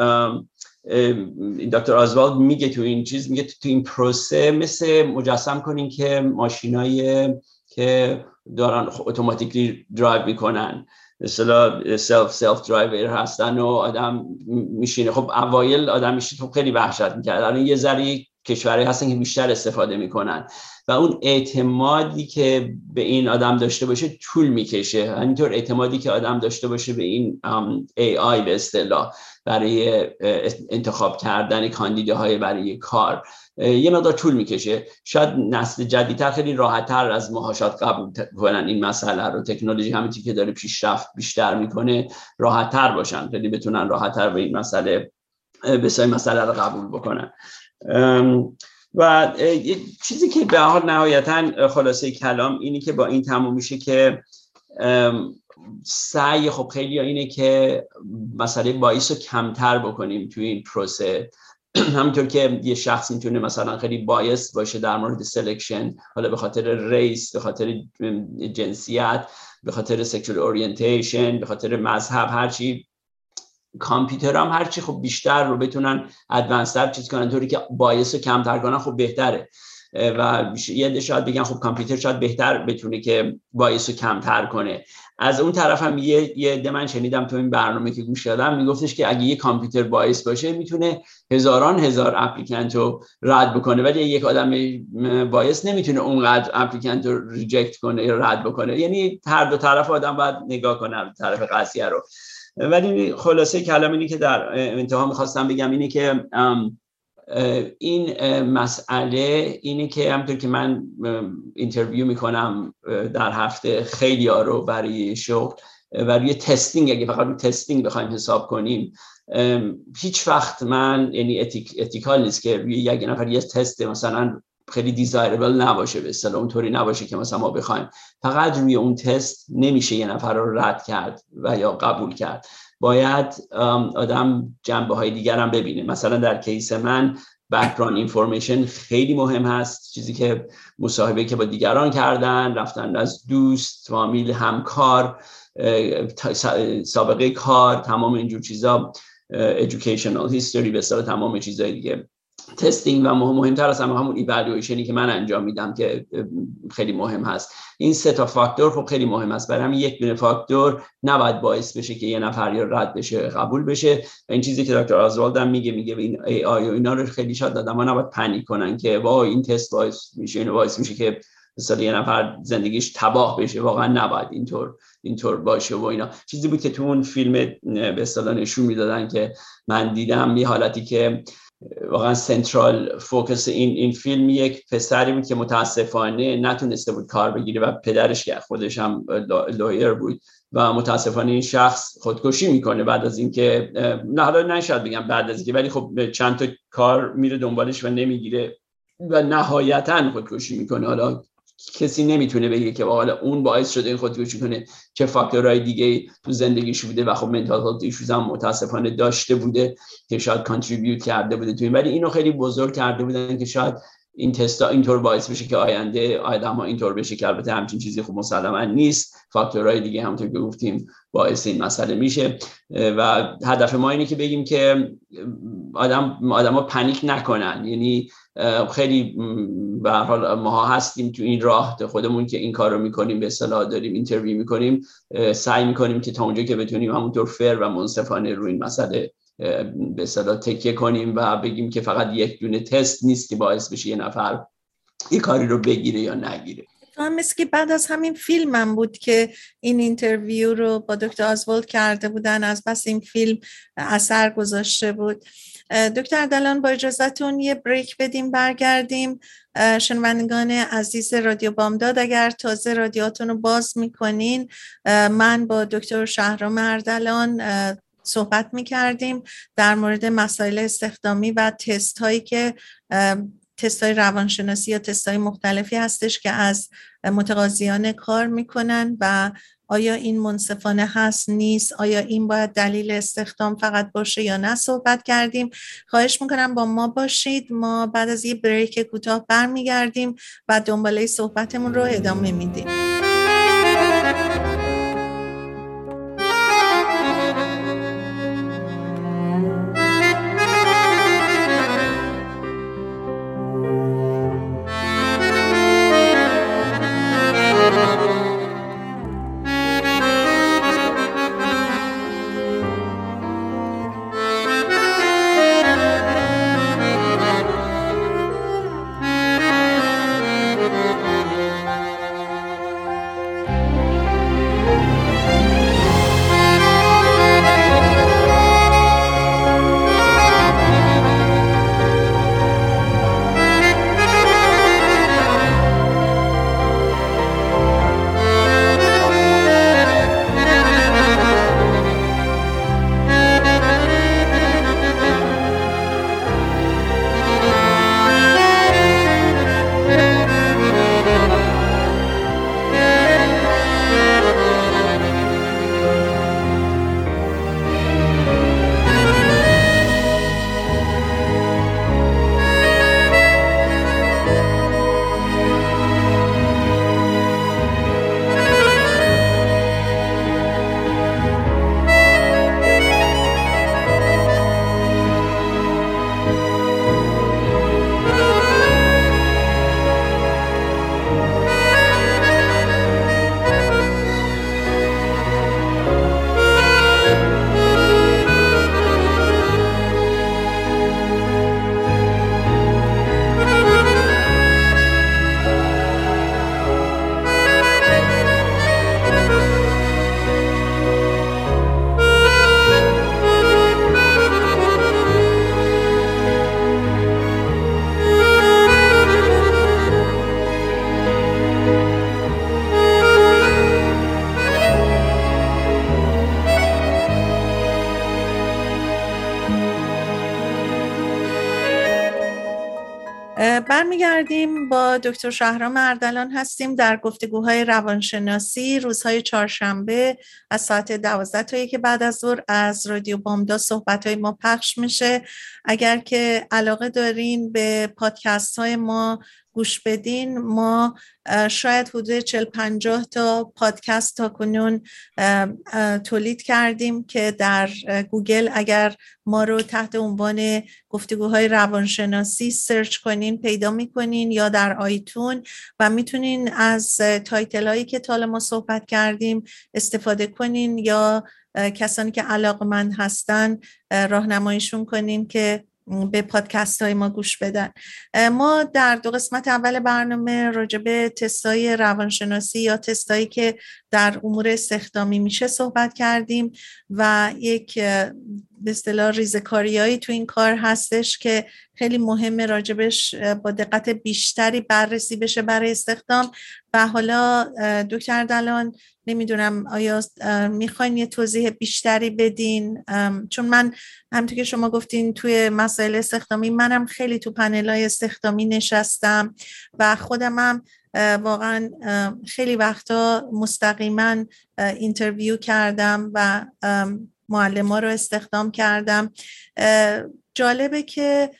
دکتر آزوالد میگه تو این چیز میگه تو این پروسه مثل مجسم کنین که ماشینای که دارن automatically drive می‌کنن. مثلا self self driver هستن و آدم میشینه. خب اوایل آدم میشینه. خب خیلی وحشت می‌کرد. الان یه ذره کشوری هستن که بیشتر استفاده می‌کنن. و اون اعتمادی که به این آدم داشته باشه طول می‌کشه. همینطور اعتمادی که آدم داشته باشه به این ای آی به اصطلاح. برای انتخاب کردن کاندیده های برای کار. یه مقدار طول می‌کشه. شاید نسل جدیدتر خیلی راحتتر از مهاشات قبول کنن این مسئله رو. تکنولوژی همینطور که داره پیشرفت بیشتر می‌کنه راحتتر باشن. خیلی بتونن راحتتر به این مسئله به مسئله رو قبول بکنن. و چیزی که به حال نهایتا خلاصه کلام اینی که با این تموم میشه که سعی خب خیلی اینه که مسئله bias رو کمتر بکنیم توی این پروسه. همینطور که یه شخص می‌تونه مثلا خیلی biased باشه در مورد selection حالا به خاطر race به خاطر جنسیت به خاطر sexual orientation به خاطر مذهب هرچی کامپیوتر هم هرچی خب بیشتر رو بتونن advanced تر چیز کنن طوری که bias رو کمتر کنن خب بهتره. و یه شاید بگن خب کامپیوتر شاید بهتر بتونه که bias رو کمتر کنه. از اون طرف هم یه یه من شنیدم تو این برنامه که گوش دادم میگفتش که اگه یه کامپیوتر biased باشه می‌تونه هزاران هزار applicant رو رد بکنه ولی یک آدم biased نمی‌تونه اونقدر applicant رو reject کنه یا رد بکنه. یعنی هر دو طرف آدم باید نگاه کنه طرف قضیه رو. ولی خلاصه کلام اینی که در انتها می‌خواستم بگم اینه که این مسئله اینه که همطور که من interview می‌کنم در هفته خیلی ها رو برای شغل و روی testing اگه فقط روی testing بخوایم حساب کنیم هیچ وقت من یعنی ethic، ethical نیست که روی یک نفر یه تست مثلا خیلی desirable نباشه به اصطلاح اونطوری نباشه که مثلا ما بخوایم. فقط روی اون تست نمیشه یه نفر رو رد کرد و یا قبول کرد. باید آدم جنبه های دیگر هم ببینه. مثلا در case من background information خیلی مهم هست. چیزی که مصاحبه که با دیگران کردن رفتن از دوست فامیل همکار سابقه کار تمام اینجور چیزا educational history به تمام چیزهای دیگه. testing و مهمتر از همه همون ایوالویشنی که من انجام میدم که خیلی مهم هست. این سه تا فاکتور خب خیلی مهم است. برای همین یک دونه فاکتور نباید باعث بشه که یه نفر یا رد بشه قبول بشه. و این چیزی که دکتر آزوالد هم میگه میگه این AI و اینا رو خیلی شاید آدم نباید panic کنن که وای این تست باعث میشه اینو باعث میشه که مثلا یه نفر زندگیش تباه بشه. واقعا نباید اینطور اینطور باشه و اینا. چیزی بود که تو اون فیلم به اصطلاح نشون می‌دادن که من دیدم یه حالتی که واقعا central focus این این فیلم یک پسری بود که متاسفانه نتونسته بود کار بگیره و پدرش که خودش هم lawyer بود و متاسفانه این شخص خودکشی می‌کنه بعد از اینکه نه حالا نشد بگم بعد از اینکه ولی خب چند تا کار میره دنبالش و نمی‌گیره و نهایتا خودکشی می‌کنه. حالا کسی نمی‌تونه بگه که حالا اون باعث شده این خودکشی کنه چه فاکتورهای دیگه تو زندگیش بوده و خب mental health issues هم متاسفانه داشته بوده که شاید contribute کرده بوده تو این. ولی اینو خیلی بزرگ کرده بودن که شاید این تستا اینطور باعث بشه که آینده آدم ها اینطور بشه که البته همچین چیزی خب مسلما نیست. فاکتورهای دیگه همونطور که گفتیم باعث این مسئله میشه. و هدف ما اینه که بگیم که آدم آدم ها panic نکنن. یعنی خیلی به حال ما هستیم تو این راه خودمون که این کار رو می‌کنیم به اصطلاح داریم interview می‌کنیم. سعی می‌کنیم که تا اونجا که بتونیم همونطور fair و منصفانه روی این مسئله به اصطلاح تکیه کنیم و بگیم که فقط یک دونه تست نیست که باعث بشه یه نفر این کاری رو بگیره یا نگیره. هم مثل که بعد از همین فیلمم بود که این interview رو با دکتر آزوالد کرده بودن از بس این فیلم اثر گذاشته بود. دکتر اردلان با اجازتون یه break بدیم برگردیم. شنوندگان عزیز رادیو بامداد اگر تازه رادیوهاتون رو باز می‌کنین من با دکتر شهرام اردلان صحبت می کردیم در مورد مسائل استخدامی و تست هایی که تست های روانشناسی یا تست های مختلفی هستش که از متقاضیان کار می‌کنن و آیا این منصفانه هست نیست آیا این باید دلیل استخدام فقط باشه یا نه صحبت کردیم. خواهش می‌کنم با ما باشید. ما بعد از یه بریک کوتاه برمیگردیم و دنباله صحبتمون رو ادامه میدیم. دکتر شهرام اردلان هستیم در گفتگوهای روانشناسی روزهای چهارشنبه از ساعت دوازده تا یک بعد از ظهر از رادیو بامدا صحبت های ما پخش میشه. اگر که علاقه دارین به پادکست های ما گوش بدین. ما شاید حدود 40 50 تا پادکست تا کنون تولید کردیم که در گوگل اگر ما رو تحت عنوان گفتگوهای روانشناسی search کنین پیدا می‌کنین یا در iTunes و می‌تونین از title هایی که تال ما صحبت کردیم استفاده کنین یا کسانی که علاقمند هستن راهنماییشون کنین که به پادکست های ما گوش بدن. ما در دو قسمت اول برنامه راجع به تستای روانشناسی یا تستایی که در امور استخدامی میشه صحبت کردیم و یک به اصطلاح ریزکاریایی تو این کار هستش که خیلی مهمه راجبش با دقت بیشتری بررسی بشه برای استخدام. و حالا دکتر دلان نمی‌دونم آیا می‌خواین یه توضیح بیشتری بدین؟ چون من همونطور که شما گفتین توی مسائل استخدامی منم خیلی تو پنل های استخدامی نشستم و خودمم واقعا خیلی وقتا مستقیما interview کردم و معلم ها رو استخدام کردم. جالبه که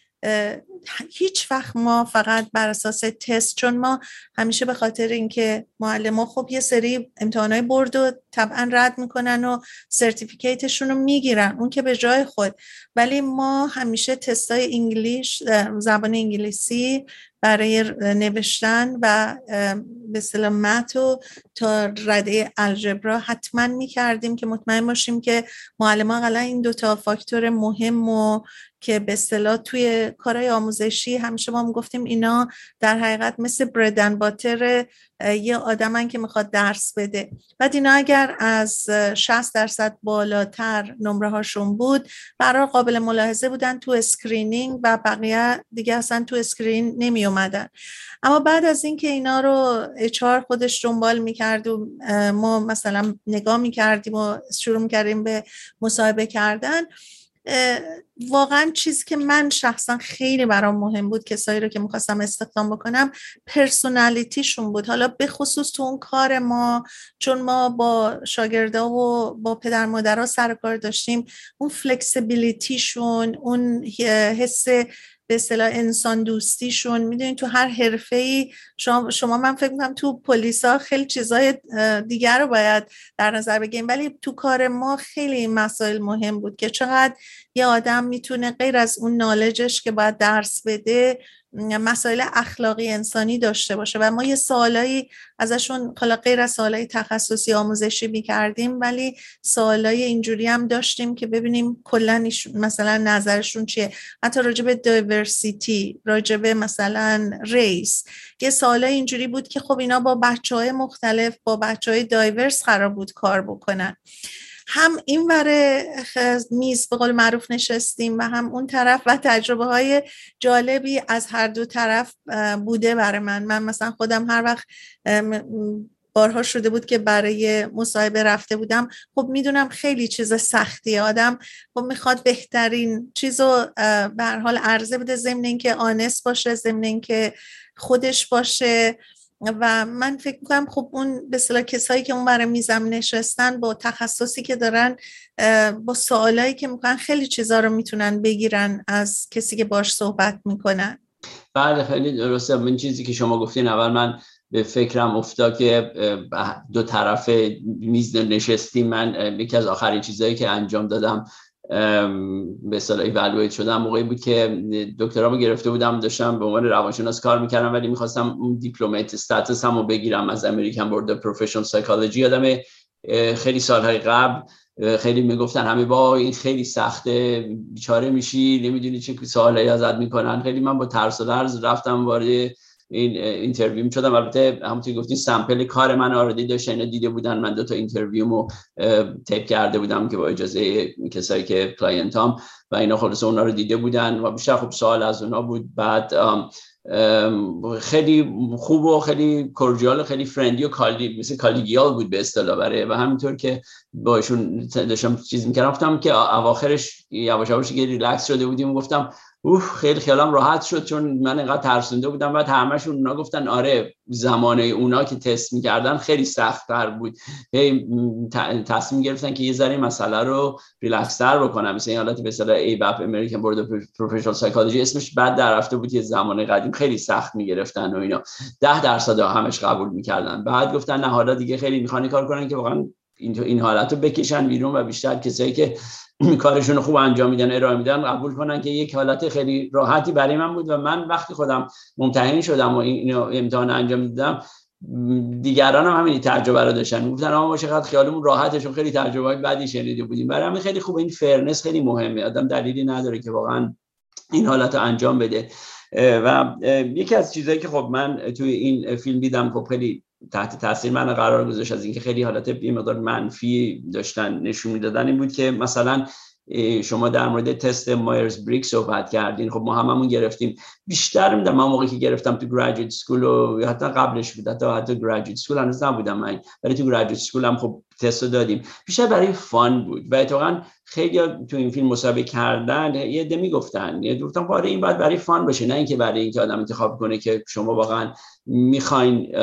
هیچ وقت ما فقط بر اساس تست چون ما همیشه به خاطر اینکه معلم خب یه سری امتحانای board و طبعا رد می‌کنن و certificate شون رو می‌گیرن اون که به جای خود. ولی ما همیشه تستای English زبان انگلیسی برای نوشتن و به اصطلاح math و تا رده algebra حتما می کردیم که مطمئن باشیم که معلم ها این دوتا فاکتور مهم و که به اصطلاح توی کارهای آموزشی همیشه ما هم گفتیم اینا در حقیقت مثل bread and butter یه آدمن که می‌خواد درس بده. بعد اینا اگر از 60 درصد بالاتر نمره هاشون بود برای قابل ملاحظه بودن تو screening و بقیه دیگه اصلا تو screen نمی اومدن اما بعد از اینکه اینا رو اچار خودش دنبال می‌کرد و ما مثلا نگاه می‌کردیم و شروع می‌کردیم به مصاحبه کردن واقعا چیزی که من شخصا خیلی برام مهم بود کسایی رو که می‌خواستم استخدام بکنم پرسونالیتیشون بود. حالا به خصوص تو اون کار ما چون ما با شاگردا و با پدر مادرها سر کار داشتیم اون فلکسیبیلیتیشون اون حس به اصطلاح انسان دوستیشون. می‌دونید تو هر حرفه ای شما, شما من فکر می‌کنم تو پلیسا خیلی چیزای دیگر رو باید در نظر بگیریم. ولی تو کار ما خیلی مسائل مهم بود که چقدر یه آدم می‌تونه غیر از اون نالجش که باید درس بده مسائل اخلاقی انسانی داشته باشه و ما یه سوالایی ازشون حالا غیر از سوالای تخصصی آموزشی می‌کردیم ولی سوالای اینجوری هم داشتیم که ببینیم کلا مثلا نظرشون چیه؟ حتی راجع به دایورسیتی راجع به مثلا ریس یه سوالای اینجوری بود که خب اینا با بچه های مختلف با بچه های دایورس قرار بود کار بکنن. هم این ور میز به قول معروف نشستیم و هم اون طرف و تجربه های جالبی از هر دو طرف بوده برای من. من مثلا خودم هر وقت بارها شده بود که برای مصاحبه رفته بودم خب می‌دونم خیلی چیز سختی آدم خب می‌خواد بهترین چیز رو به حال عرضه بده ضمن اینکه آنست باشه ضمن اینکه خودش باشه. و من فکر می‌کنم خب اون به صلاح کسایی که اون برای میزم نشستن با تخصصی که دارن با سوالایی که می‌کنن خیلی چیزا رو می‌تونن بگیرن از کسی که باش صحبت می‌کنن بله خیلی درسته. من چیزی که شما گفتین اول من به فکرم افتاد که دو طرف میز نشستیم. من یکی از آخرین چیزهایی که انجام دادم به اصطلاح evaluate شدم. موقعی بود که دکترامو گرفته بودم داشتم به عنوان روانشناس کار می‌کردم ولی می‌خواستم اون diplomate status مو بگیرم. از American Board Professional Psychology یادم خیلی سالهای قبل خیلی می‌گفتن همه با این خیلی سخته بیچاره میشی نمی‌دونی چه سوالی ازت می‌کنن. خیلی من با ترس و لرز رفتم وارد این interview شدم. البته همونطور گفتین sample کار من already داشته اینا دیده بودن. من دو تا interview مو tape کرده بودم که با اجازه کسایی که client هام و اینا خلاص اونا رو دیده بودن و بیشتر خب سوال از اونا بود. بعد خیلی خوب و خیلی cordial و خیلی friendly و colleague مثل collegial بود به اصطلاح برای و همینطور که باشون داشتم چیز می‌کردم. گفتم که اواخرش یواش یواش ریلکس شده بودیم گفتم اوه خیلی خیالم راحت شد چون من اینقدر ترسونده بودم و همشون اونا گفتن آره زمانه اونا که تست می‌کردن خیلی سختتر بود. هی تصمیم گرفتن که یه ذره مسئله رو ریلکس بکنم مثل این حالت به اصطلاح ABPP American Board Professional Psychology اسمش بعد در رفته بود یه زمانه قدیم خیلی سخت می‌گرفتن و اینا. ده درصد همش قبول می‌کردن. بعد گفتن نه حالا دیگه خیلی می‌خوان کار کنن که واقعا این این حالت رو بکشن بیرون و بیشتر کسایی که کارشون خوب انجام میدن ارائه میدن قبول کنن که یک حالت خیلی راحتی برای من بود و من وقتی خودم ممتحن شدم و اینو امتحان انجام میدم دیگران هم همین تجربه رو داشتن. گفتن ما چقدر خیالمون راحته چون خیلی تجربه های بدی شنیده بودیم. برای همین خیلی خوب این فرنس خیلی مهمه. آدم دلیلی نداره که واقعا این حالت رو انجام بده. و یکی از چیزهایی که خب من توی این فیلم دیدم خب خیلی تحت تاثیر من قرار گذاشت از اینکه خیلی حالت یه مقدار منفی داشتن نشون می‌دادن این بود که مثلا شما در مورد تست Myers Briggs صحبت کردین. خب ما هممون گرفتیم. بیشتر میدم من موقعی که گرفتم تو graduate school و حتی قبلش بود حتی حتی graduate school هنوز نبودم من. ولی تو graduate school هم خب تست رو دادیم. بیشتر برای fun بود و اتفاقا خیلی تو این فیلم مسابقه کردن یه ده می‌گفتن یه گفتم آره این باید برای fun باشه نه اینکه برای اینکه آدم انتخاب کنه که شما واقعا می‌خواین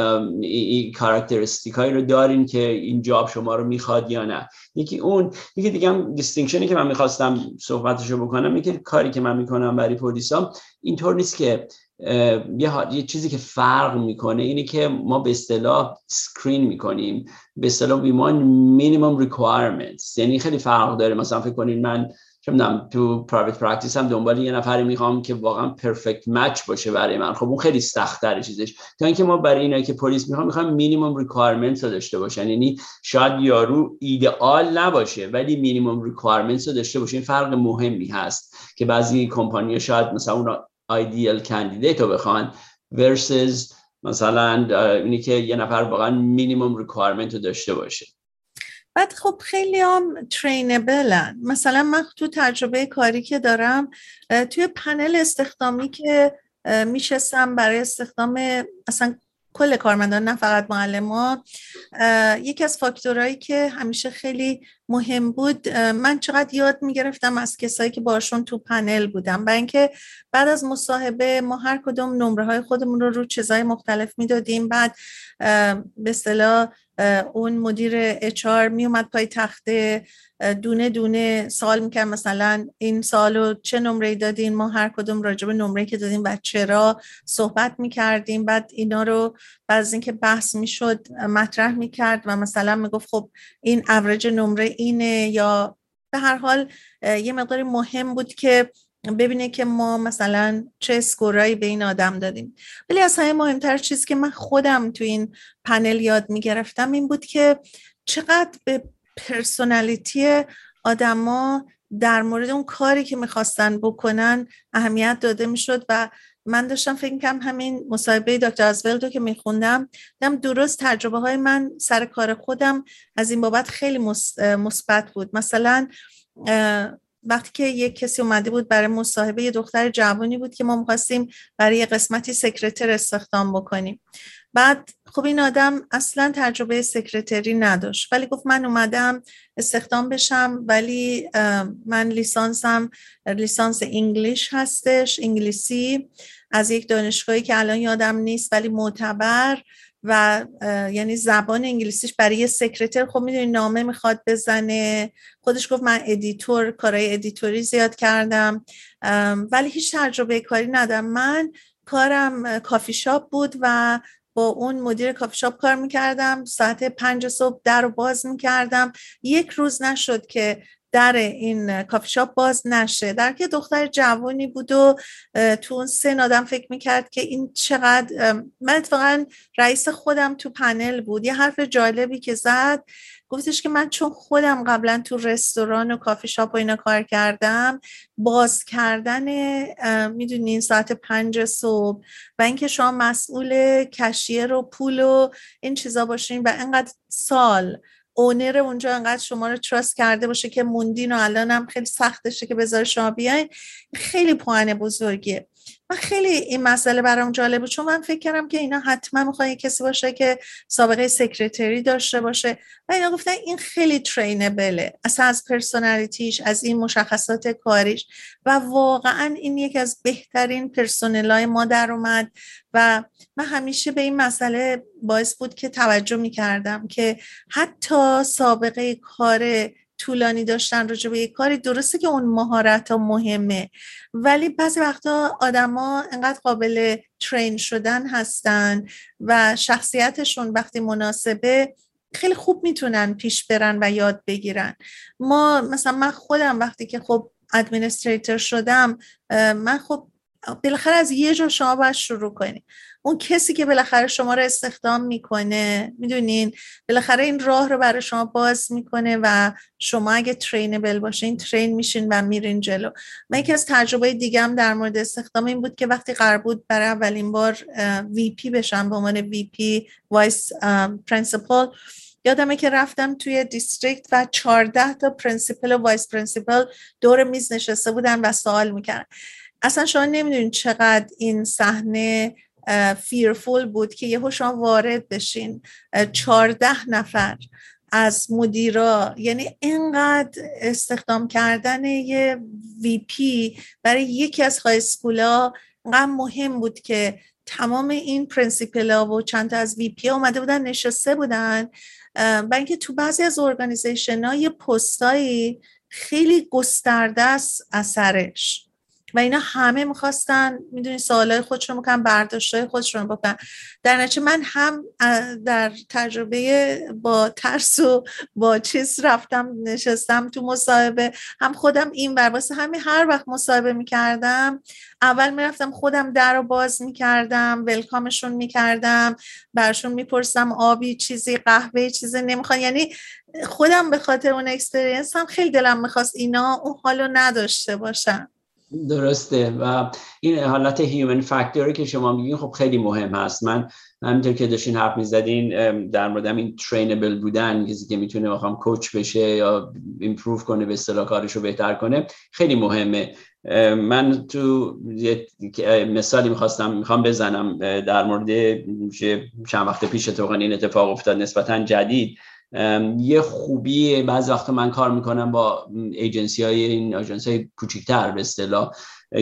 این characteristic هایی رو دارین که این job شما رو می‌خواد یا نه. یکی اون یکی دیگه هم distinction ی که من می‌خواستم صحبتشو بکنم اینکه کاری که من می‌کنم برای پولیسا اینطور نیست که یه, چیزی که فرق می‌کنه اینه که ما به اصطلاح screen می‌کنیم. به اصطلاح بیمان minimum requirements یعنی خیلی فرق داره. مثلا فکر کنین من چه تو private practice م دنبال یه نفری می‌خوام که واقعا perfect match باشه برای من. خب اون خیلی سخت تره چیزش. تا اینکه ما برای اینا که پلیس می‌خوام می‌خوام minimum requirements رو داشته باشن. یعنی شاید یارو ایدئال نباشه ولی minimum requirements رو داشته باشه. این فرق مهمی هست که بعضی کمپانی شاید مثلا اون ideal candidate رو بخوان versus مثلا اینی که یه نفر واقعا minimum requirement رو داشته باشه. بعد خب خیلی هم trainable ن مثلا من تو تجربه کاری که دارم توی پنل استخدامی که میشستم برای استخدام اصلا کل کارمندان نه فقط معلم ها. یکی از فاکتورهایی که همیشه خیلی مهم بود من چقدر یاد می‌گرفتم از کسایی که باشون تو پنل بودم برای اینکه بعد از مصاحبه ما هر کدوم نمره های خودمون رو رو چیزای مختلف می‌دادیم. بعد به اصطلاح اون مدیر اچار می اومد پای تخته دونه دونه سوال می‌کرد. مثلا این سالو چه نمره دادین؟ ما هر کدوم راجب نمره که دادیم و چرا صحبت می‌کردیم. بعد اینا رو بعد از اینکه بحث می‌شد مطرح می‌کرد و مثلا می‌گفت خب این اوریج نمره اینه یا به هر حال یه مقداری مهم بود که ببینه که ما مثلا چه score ایی به این آدم دادیم. ولی از همه مهمتر چیزی که من خودم تو این پنل یاد می‌گرفتم این بود که چقدر به personality آدما در مورد اون کاری که می‌خواستن بکنن اهمیت داده می‌شد و من داشتم فکر کنم همین مصاحبه دکتر ازولدو که میخوندم دم درست تجربه های من سر کار خودم از این بابت خیلی مثبت بود. مثلا وقتی که یک کسی اومده بود برای مصاحبه یه دختر جوانی بود که ما می‌خواستیم برای یه قسمتی سکرتر استخدام بکنیم. بعد خب این آدم اصلا تجربه سکرتری نداشت. ولی گفت من اومدم استخدام بشم ولی من لیسانسم لیسانس English هستش انگلیسی. از یک دانشگاهی که الان یادم نیست ولی معتبر. و یعنی زبان انگلیسیش برای یه سکرتر خب می‌دونی نامه می‌خواد بزنه. خودش گفت من editor کارهای editor ی زیاد کردم. ولی هیچ تجربه کاری ندارم. من کارم کافی شاپ بود و با اون مدیر کافی شاپ کار می‌کردم. ساعت پنج صبح در رو باز می‌کردم. یک روز نشد که در این کافی شاپ باز نشه. در که دختر جوانی بود و تو اون سن آدم فکر می‌کرد که این چقدر من اتفاقا رئیس خودم تو پنل بود. یه حرف جالبی که زد گفتش که من چون خودم قبلا تو رستوران و کافی شاپ و اینا کار کردم باز کردن می‌دونین ساعت پنج صبح و اینکه شما مسئول کشیر و پول و این چیزا باشین و انقدر سال owner اونجا انقدر شما رو trust کرده باشه که موندین و الان هم خیلی سختشه که بذاره شما بیاین. خیلی پوان بزرگیه. من خیلی این مسئله برام جالب بود. چون من فکر کردم که اینا حتما می‌خوان کسی باشه که سابقه سکرتری داشته باشه. و اینا گفتن این خیلی trainable ه اصلا از personality ش از این مشخصات کاریش. و واقعا این یکی از بهترین پرسونلای ما در اومد. و من همیشه به این مسئله باعث بود که توجه می‌کردم که حتی سابقه کار طولانی داشتن راجع به یک کاری درسته که اون مهارت ها مهمه ولی بعضی وقتا آدما انقدر قابل ترین شدن هستن و شخصیتشون وقتی مناسبه خیلی خوب می‌تونن پیش برن و یاد بگیرن. ما مثلا من خودم وقتی که خب ادمنستریتر شدم من خب بالاخره از یه جا شما باید شروع کنید اون کسی که بالاخره شما رو استخدام می‌کنه می‌دونین؟ بالاخره این راه رو برای شما باز می‌کنه و شما اگه trainable باشین train میشین و میرین جلو. من یکی از تجربه دیگم در مورد استخدام این بود که وقتی قرار بود برای اولین بار VP بشم به عنوان VP vice principal یادمه که رفتم توی district و 14 تا principal و vice principal دور میز نشسته بودن و سوال می‌کردن. اصلا شما نمی‌دونین چقدر این صحنه فیرفول بود که یهو شما وارد بشین. چارده نفر از مدیرا. یعنی اینقدر استخدام کردن یه وی پی برای یکی از های سکولا اینقدر مهم بود که تمام این ها و چند تا از وی پی اومده بودن نشسته بودن. و اینکه تو بعضی از ارگانیزیشن ها یه پستایی خیلی گسترده است اثرش. و اینا همه می‌خواستن می‌دونی سوالای خودشون بکنن برداشتای خودشون بکنن. در نتیجه من هم در تجربه با ترس و با چیز رفتم نشستم تو مصاحبه. هم خودم این بر واسه همین هر وقت مصاحبه می‌کردم اول می‌رفتم خودم در رو باز می‌کردم ولکامشون می‌کردم ازشون می‌پرسم آبی چیزی قهوه چیزی نمی‌خوان. یعنی خودم به خاطر اون experience هم خیلی دلم می‌خواست اینا اون حالو نداشته باشن. درسته. و این حالت human factor ی که شما میگین خب خیلی مهم هست. من همینطور که داشتین حرف می‌زدین در مورد این trainable بودن کسی که می‌تونه بخوام coach بشه یا improve کنه به اصطلاح کارش رو بهتر کنه خیلی مهمه. من تو مثالی می‌خواستم می‌خوام بزنم در مورد چند وقت پیش تو این اتفاق افتاد نسبتا جدید. یه خوبی بعض وقت من کار می‌کنم با ایجنسی های این آژانس های کوچیکتر به اصطلاح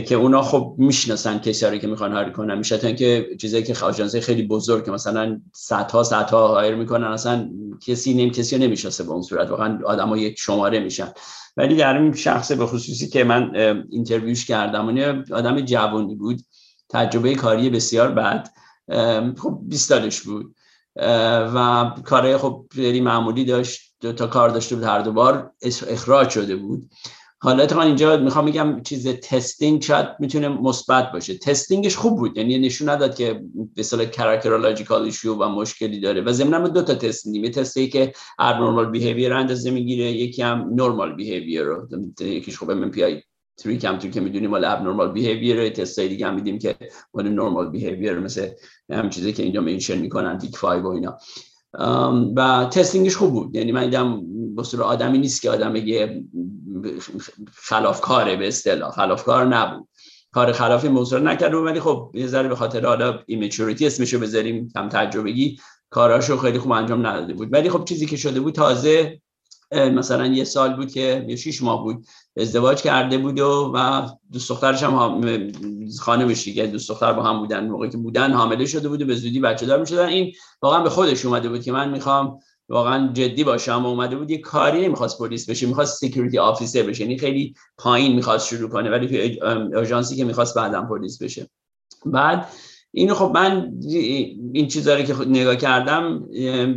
که اونا خب می‌شناسن کسی که می‌خوان هاری کنن. میشه تا اینکه چیزایی که آژانس خیلی بزرگ که مثلا صدها صدها هایر می‌کنن اصلا کسی نیم کسی رو نمی‌شناسه به اون صورت. واقعا آدم‌ها یک شماره میشن. ولی در این شخص به خصوصی که من interview ش کردم اون آدم جوانی بود تجربه کاری بسیار بد خب 20 سالش بود. و کارهای خب خیلی معمولی داشت دو تا کار داشته بود هر دو بار اخراج شده بود. حالا اتفاقا اینجا می‌خوام بگم چیز testing شاید می‌تونه مثبت باشه. testing ش خوب بود یعنی نشون نداد که به اصطلاح characterological issue و مشکلی داره. و ضمن دو تا تست میدیم. یه تستی که abnormal behavior اندازه می‌گیره یکی هم normal behavior رو. یکیش خب MMPI 3 کم تو که می‌دونیم مال abnormal behavior تست دیگه هم میدیم که مال normal behavior مثل هم چیزی که اینجا mention می‌کنن Big 5 و اینا. و testing ش خوب بود. یعنی من دیدم بسیار آدمی نیست که آدم بگه خلافکاره به اصطلاح. خلافکار نبود. کار خلافی موضوع نکرد ولی خب یه ذره به خاطر حالا immaturity اسمشو بذاریم کم تجربگی کاراشو خیلی خوب انجام نداده بود. ولی خب چیزی که شده بود تازه مثلا یه سال بود که یه شیش ماه بود ازدواج کرده بود و, و دوست دخترش هم خانمش دیگه دوست دختر با هم بودن موقعی که بودن حامله شده بود و به زودی بچه دار می‌شدن. این واقعا به خودش اومده بود که من می‌خوام واقعا جدی باشم اومده بود یه کاری نمی‌خواست پلیس بشه می‌خواست security officer بشه. یعنی خیلی پایین می‌خواست شروع کنه ولی توی آژانسی که می‌خواست بعدم پلیس بشه. بعد اینو خب من این چیزا رو که نگاه کردم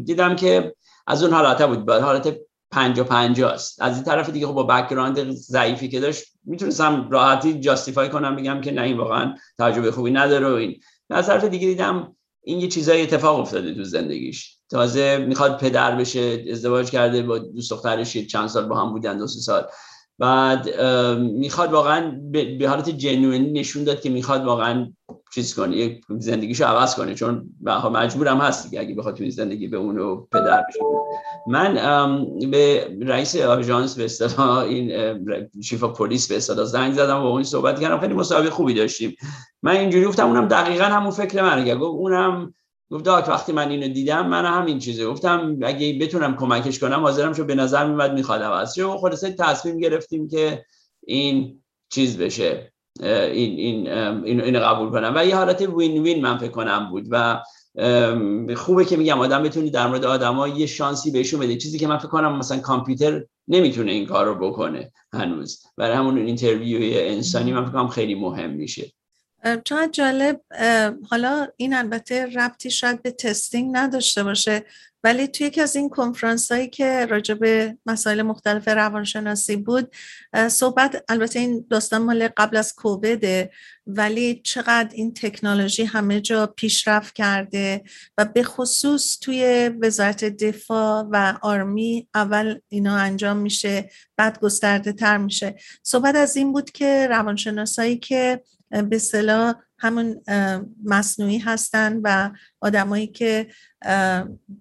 دیدم که از اون حالت بود. حالت پنجا پنجا است. از این طرف دیگه خب با background ضعیفی که داشت می‌تونستم راحتی justify کنم بگم که نه این واقعا تجربه خوبی نداره و این. از طرف دیگه دیدم این یه چیزایی اتفاق افتاده تو زندگیش. تازه می‌خواد پدر بشه ازدواج کرده با دوست دخترش چند سال با هم بودن دو سال. بعد می‌خواد واقعا به حالت genuine ی نشون داد که می‌خواد واقعا چیز کنه یک زندگیشو عوض کنه چون مجبورم هست دیگه اگه بخواد توی زندگی به اونو پدر بشه. من به رئیس آژانس به اصطلاح این چیف پلیس به اصطلاح زنگ زدم و اون صحبت کردم. خیلی مصاحبه خوبی داشتیم. من اینجوری گفتم اونم دقیقا همون فکر منه. گفت اونم گفت داک وقتی من اینو دیدم من همین چیزه. گفتم اگه بتونم کمکش کنم حاضرم شو به نظر میاد می‌خواد عوض شه. و تصمیم گرفتیم که این چیز بشه. این این این, این قبول کنم. و یه حالت win win من فکر کنم بود. و خوبه که میگم آدم بتونی در مورد آدما یه شانسی بهشون بده. چیزی که من فکر کنم مثلا کامپیوتر نمی‌تونه این کار رو بکنه هنوز. برای همون interview انسانی من فکر کنم خیلی مهم میشه. چقدر جالب حالا این البته ربطی شاید به testing نداشته باشه ولی توی یکی از این کنفرانس هایی که راجع به مسائل مختلف روانشناسی بود صحبت البته این داستان مال قبل از کوویده ولی چقدر این تکنولوژی همه جا پیشرفت کرده و به خصوص توی وزارت دفاع و آرمی اول اینا انجام میشه بعد گسترده تر میشه. صحبت از این بود که روانشناسایی که به صلاح همون مصنوعی هستن و آدمایی که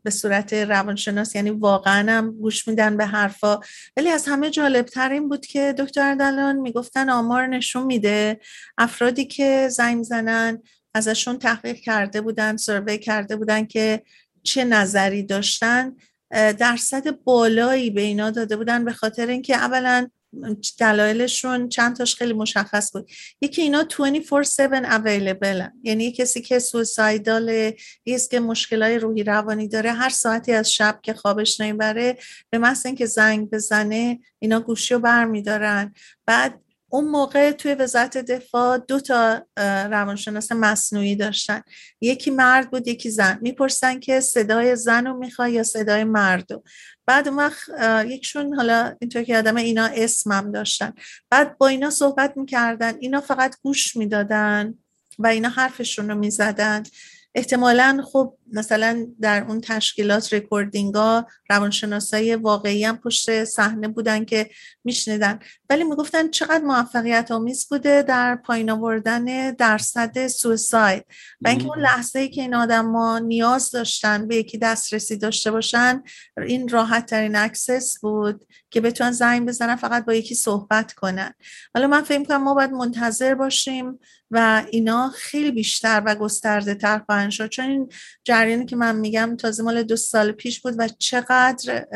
به صورت روانشناس یعنی واقعا هم گوش میدن به حرفا. ولی از همه جالب این بود که دکتر دلان می‌گفتن آمار نشون میده افرادی که زنگ زنن ازشون تحقیق کرده بودن سروی کرده بودن که چه نظری داشتن درصد بالایی به اینا داده بودن به خاطر اینکه اولا دلایلشون چند تاش خیلی مشخص بود. یکی اینا 24/7 اویلیبل یعنی کسی که سوسایدال یه که مشکلای روحی روانی داره هر ساعتی از شب که خوابش نمی‌بره به محض اینکه زنگ بزنه اینا گوشی رو برمیدارن. بعد اون موقع توی وزارت دفاع دو تا روانشناس مصنوعی داشتن. یکی مرد بود یکی زن. می‌پرسن که صدای زن رو می‌خوای یا صدای مرد رو؟ بعد اون وقت یکشون حالا اینطور که آدم اینا اسمم داشتن. بعد با اینا صحبت می‌کردن اینا فقط گوش می‌دادن و اینا حرفشون رو می‌زدن. احتمالا خب مثلا در اون تشکیلات recording ها روانشناسای واقعی هم پشت صحنه بودن که میشنیدن. ولی می‌گفتن چقدر موفقیت آمیز بوده در پایین آوردن درصد suicide و اینکه اون لحظه ای که این آدم ما نیاز داشتن به یکی دسترسی داشته باشن این راحت ترین access بود که بتونن زنگ بزنن فقط با یکی صحبت کنن. حالا من فکر کنم ما باید منتظر باشیم و اینا خیلی بیشتر و گسترده تر خواهند شد. چون این جریانی که من میگم تازه مال دو سال پیش بود و چقدر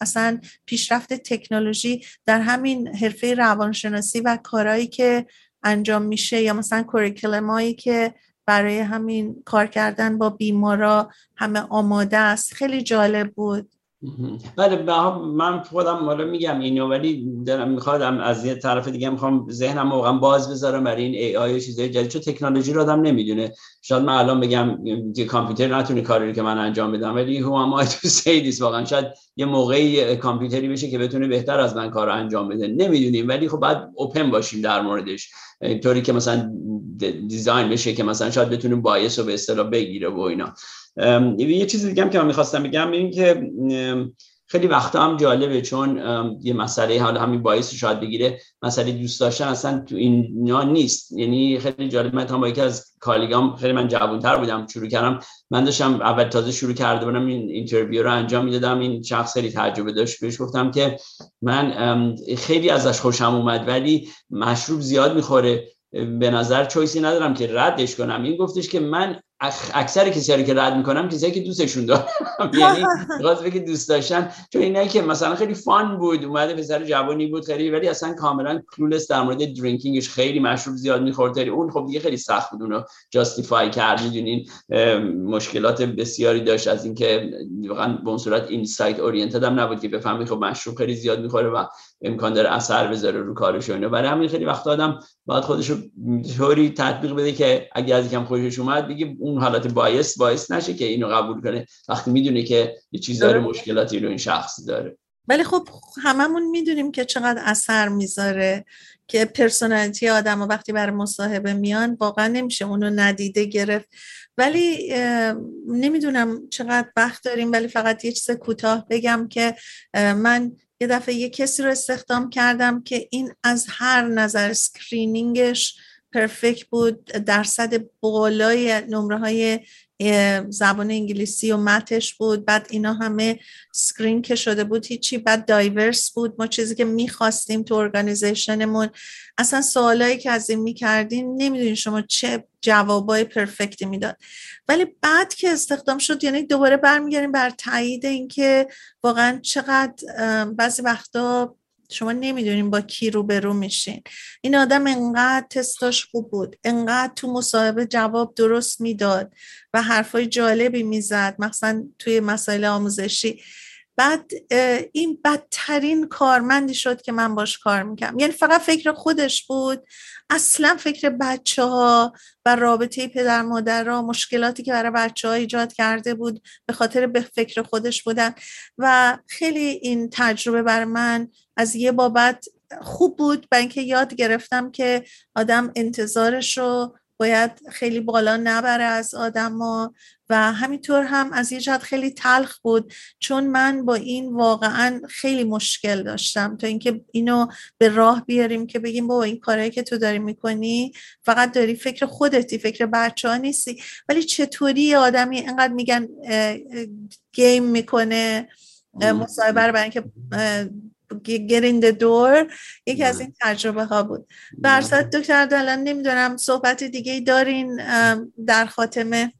اصلا پیشرفت تکنولوژی در همین حرفه روانشناسی و کارهایی که انجام میشه یا مثلا کوریکلمایی که برای همین کار کردن با بیمارا همه آماده است خیلی جالب بود. بله من خودم حالا میگم اینو ولی دارم میخوادم از یه طرف دیگه می‌خوام ذهنم واقعا باز بذارم برای این ای آی و چیزای جدید. چون تکنولوژی رو آدم نمی‌دونه. شاید من الان بگم که کامپیوتر نتونه کاری که من انجام بدم ولی هو ام تو سی واقعا شاید یه موقعی کامپیوتری بشه که بتونه بهتر از من کار انجام بده. نمی‌دونیم ولی خب باید اوپن باشیم در موردش. طوری که مثلا دیزاین بشه که مثلا شاید بتونه بایس رو به اصطلاح بگیره و اینا. یه چیز دیگه هم که من می‌خواستم بگم این که خیلی وقتا هم جالبه چون یه مسئله حالا همین باعث شاید بگیره مسئله دوست داشتن اصلا تو اینا نیست. یعنی خیلی جالب من با یکی از کالیگام خیلی من جوانتر بودم شروع کردم. من داشتم اول تازه شروع کرده بودم این interview رو انجام می‌دادم. این شخص خیلی تجربه داشت. بهش گفتم که من خیلی ازش خوشم اومد ولی مشروب زیاد می‌خوره. به نظر choice ی ندارم که ردش کنم. این گفتش که من اکثر کسایی که رد می‌کنم کسایی که دوستشون دارم. یعنی غاز که دوست داشتن. چون اینایی که مثلا خیلی fun بود اومده پسر جوانی بود خیلی ولی اصلا کاملا clueless در مورد drinking ش خیلی مشروب زیاد می‌خورد. اون خب دیگه خیلی سخت بود اونو جاستیفای کرد. می‌دونین مشکلات بسیاری داشت. از اینکه واقعا به اون صورت اینسایت اورینتد هم نبود که بفهمی خب مشروب خیلی زیاد می‌خوره و امکان داره اثر بذاره رو کارش و برای همین خیلی وقت آدم باید خودش رو طوری تطبیق بده که اگه از یکم خوشش اومد بگه حالت بایس باعث نشه که اینو قبول کنه. وقتی می‌دونه که یه چیز داره مشکلاتی رو این شخص داره. ولی خب هممون می‌دونیم که چقدر اثر می‌ذاره که personality آدم و وقتی برای مصاحبه میان واقعا نمیشه اونو ندیده گرفت. ولی نمی‌دونم چقدر وقت داریم ولی فقط یه چیز کوتاه بگم که من یه دفعه یه کسی رو استخدام کردم که این از هر نظر screening ش perfect بود درصد بالای نمره های زبان انگلیسی و math ش بود. بعد اینا همه screen که شده بود هیچی. بعد diverse بود. ما چیزی که می‌خواستیم تو organization مون. اصلا سوالایی که از این می‌کردیم نمی‌دونین شما چه جوابای پرفکتی می‌داد. ولی بعد که استخدام شد یعنی دوباره برمیگردیم بر تایید اینکه واقعا چقدر بعضی وقتا شما نمی‌دونین با کی رو رو میشین. این آدم انقدر تستاش خوب بود انقدر تو مصاحبه جواب درست می‌داد و حرفای جالبی می‌زد مثلا توی مسائل آموزشی. بعد این بدترین کارمندی شد که من باش کار می‌کنم یعنی فقط فکر خودش بود اصلا فکر بچه ها و رابطه پدر مادر را مشکلاتی که برای بچه ها ایجاد کرده بود به خاطر به فکر خودش بودن. و خیلی این تجربه بر من از یه بابت خوب بود به اینکه یاد گرفتم که آدم انتظارش رو باید خیلی بالا نبره از آدما و همینطور هم از یه جهت خیلی تلخ بود چون من با این واقعا خیلی مشکل داشتم تا اینکه اینو به راه بیاریم که بگیم با این کارهایی که تو داری می‌کنی فقط داری فکر خودتی فکر بچه ها نیستی. ولی چطوری آدمی اینقدر میگن گیم می‌کنه مصاحبه رو برای اینکه گرین دور یکی از این تجربه ها بود برصد دکتر دلان نمی‌دونم صحبت دیگه دارین در خاتمه؟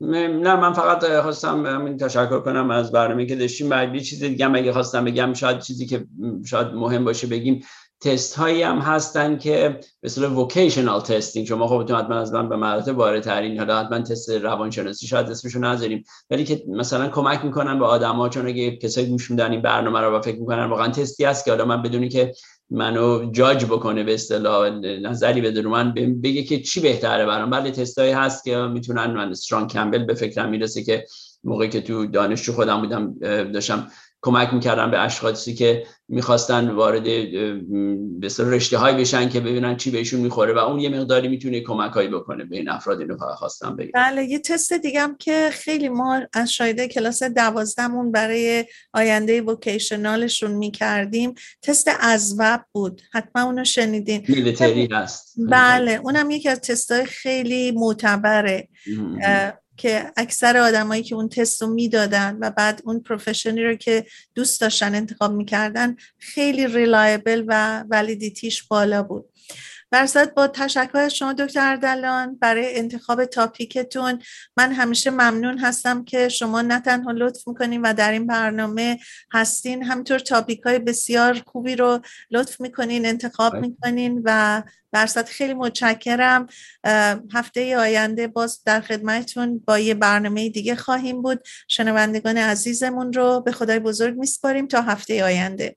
نه من فقط خواستم همین تشکر کنم از برنامه که داشتیم. بعد چیز دیگه اگه خواستم بگم شاید چیزی که شاید مهم باشه بگیم. تست هایی هم هستن که به صورت وکیشنال تستینگ شما خودتون حتما از من به مراتب باره ترین حالا حتما تست روانشناسی شاید اسمشو نذاریم. ولی که مثلا کمک می‌کنن به آدما چون اگه کسایی گوش این برنامه رو و فکر می‌کنن واقعا تستی هست که حالا من بدونی که منو جاج بکنه به اصطلاح نظری بده رو من بگه که چی بهتره برام. بله تستایی هست که می‌تونن. من استرانگ کمبل به فکرم می‌رسه که موقعی که تو دانشجو خودم بودم داشتم کمک می‌کردن به اشخاصی که می‌خواستن وارد به رشته های بشن که ببینن چی بهشون می‌خوره و اون یه مقداری می‌تونه کمک هایی بکنه به این افراد اینو فقط خواستم بگم بله یه تست دیگه هم که خیلی ما از شایده کلاس دوازدهمون برای آینده وکیشنالشون می‌کردیم تست ازوب بود. حتما اونو شنیدین. میلیتری هست. بله اونم یکی از تستای خیلی معتبره. که اکثر آدمایی که اون تست رو می‌دادن و بعد اون profession ی رو که دوست داشتن انتخاب می‌کردن خیلی reliable و validity ش بالا بود. برزد با تشکر از شما دکتر اردلان. برای انتخاب topic تون من همیشه ممنون هستم که شما نه تنها لطف می‌کنین و در این برنامه هستین همینطور topic های بسیار خوبی رو لطف می‌کنین انتخاب می‌کنین و برصد خیلی متشکرم. هفته آینده باز در خدمتتون با یه برنامه دیگه خواهیم بود. شنوندگان عزیزمون رو به خدای بزرگ میسپاریم تا هفته آینده.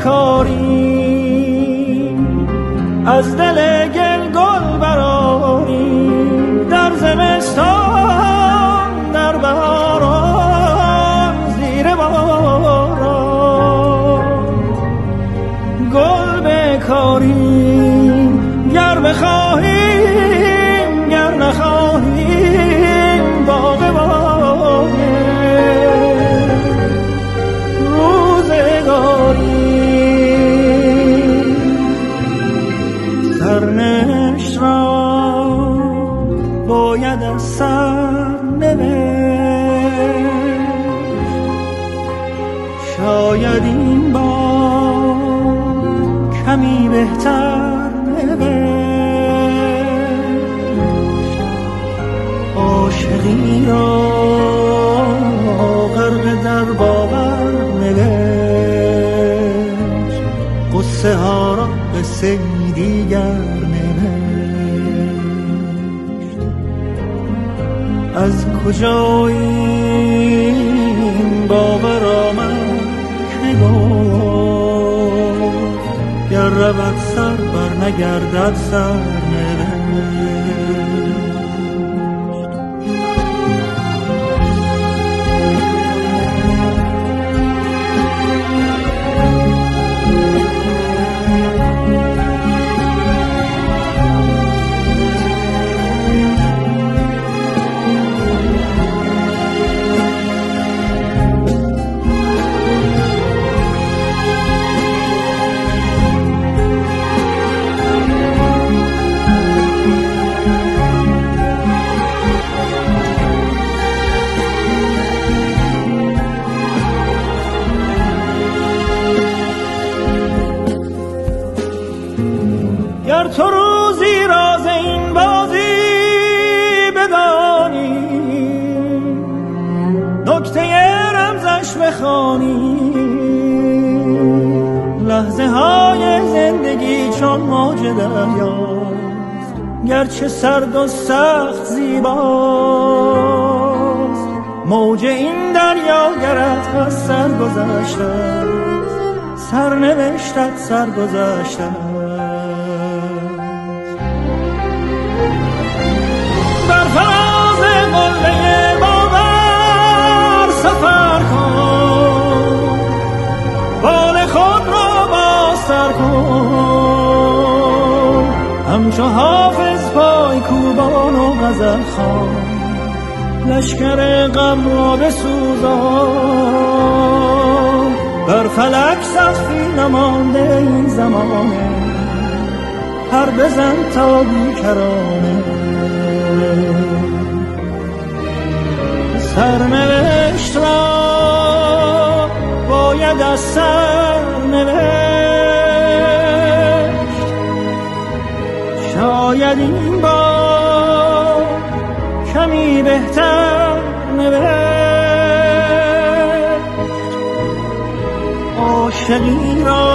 call. نگردد این دریا گرت از سر گذشته سر نوشتت سر گذشته بر فراز قله باور سفر کن. بال خود را با سر کن. همچو حافظ پای کوبان و غزل خان لشکر غم را بسوزان. بر فلک سخفی نمانده این زمانه هر بزن تا بیکرانه. سرنوشت را باید از سر نوشت شاید این بار بهتر نوشت. عاشقی را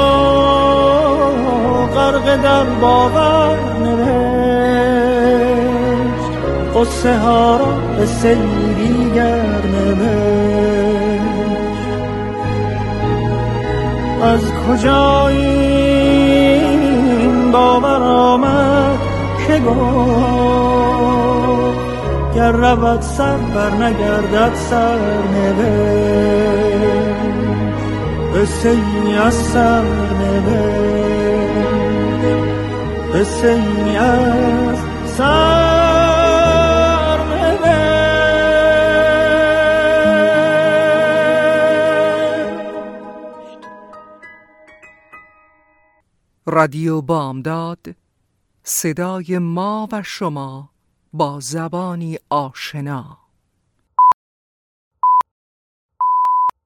غرق در باور نوشت. قصه ها را به دیگر نوشت. از کجا این باور آمد که گفت؟ گر رود سر بر نگردد سر نوشت. قصه ای از سر نوشت. قصه ای از سر رادیو بامداد صدای ما و شما. با زبانی آشنا.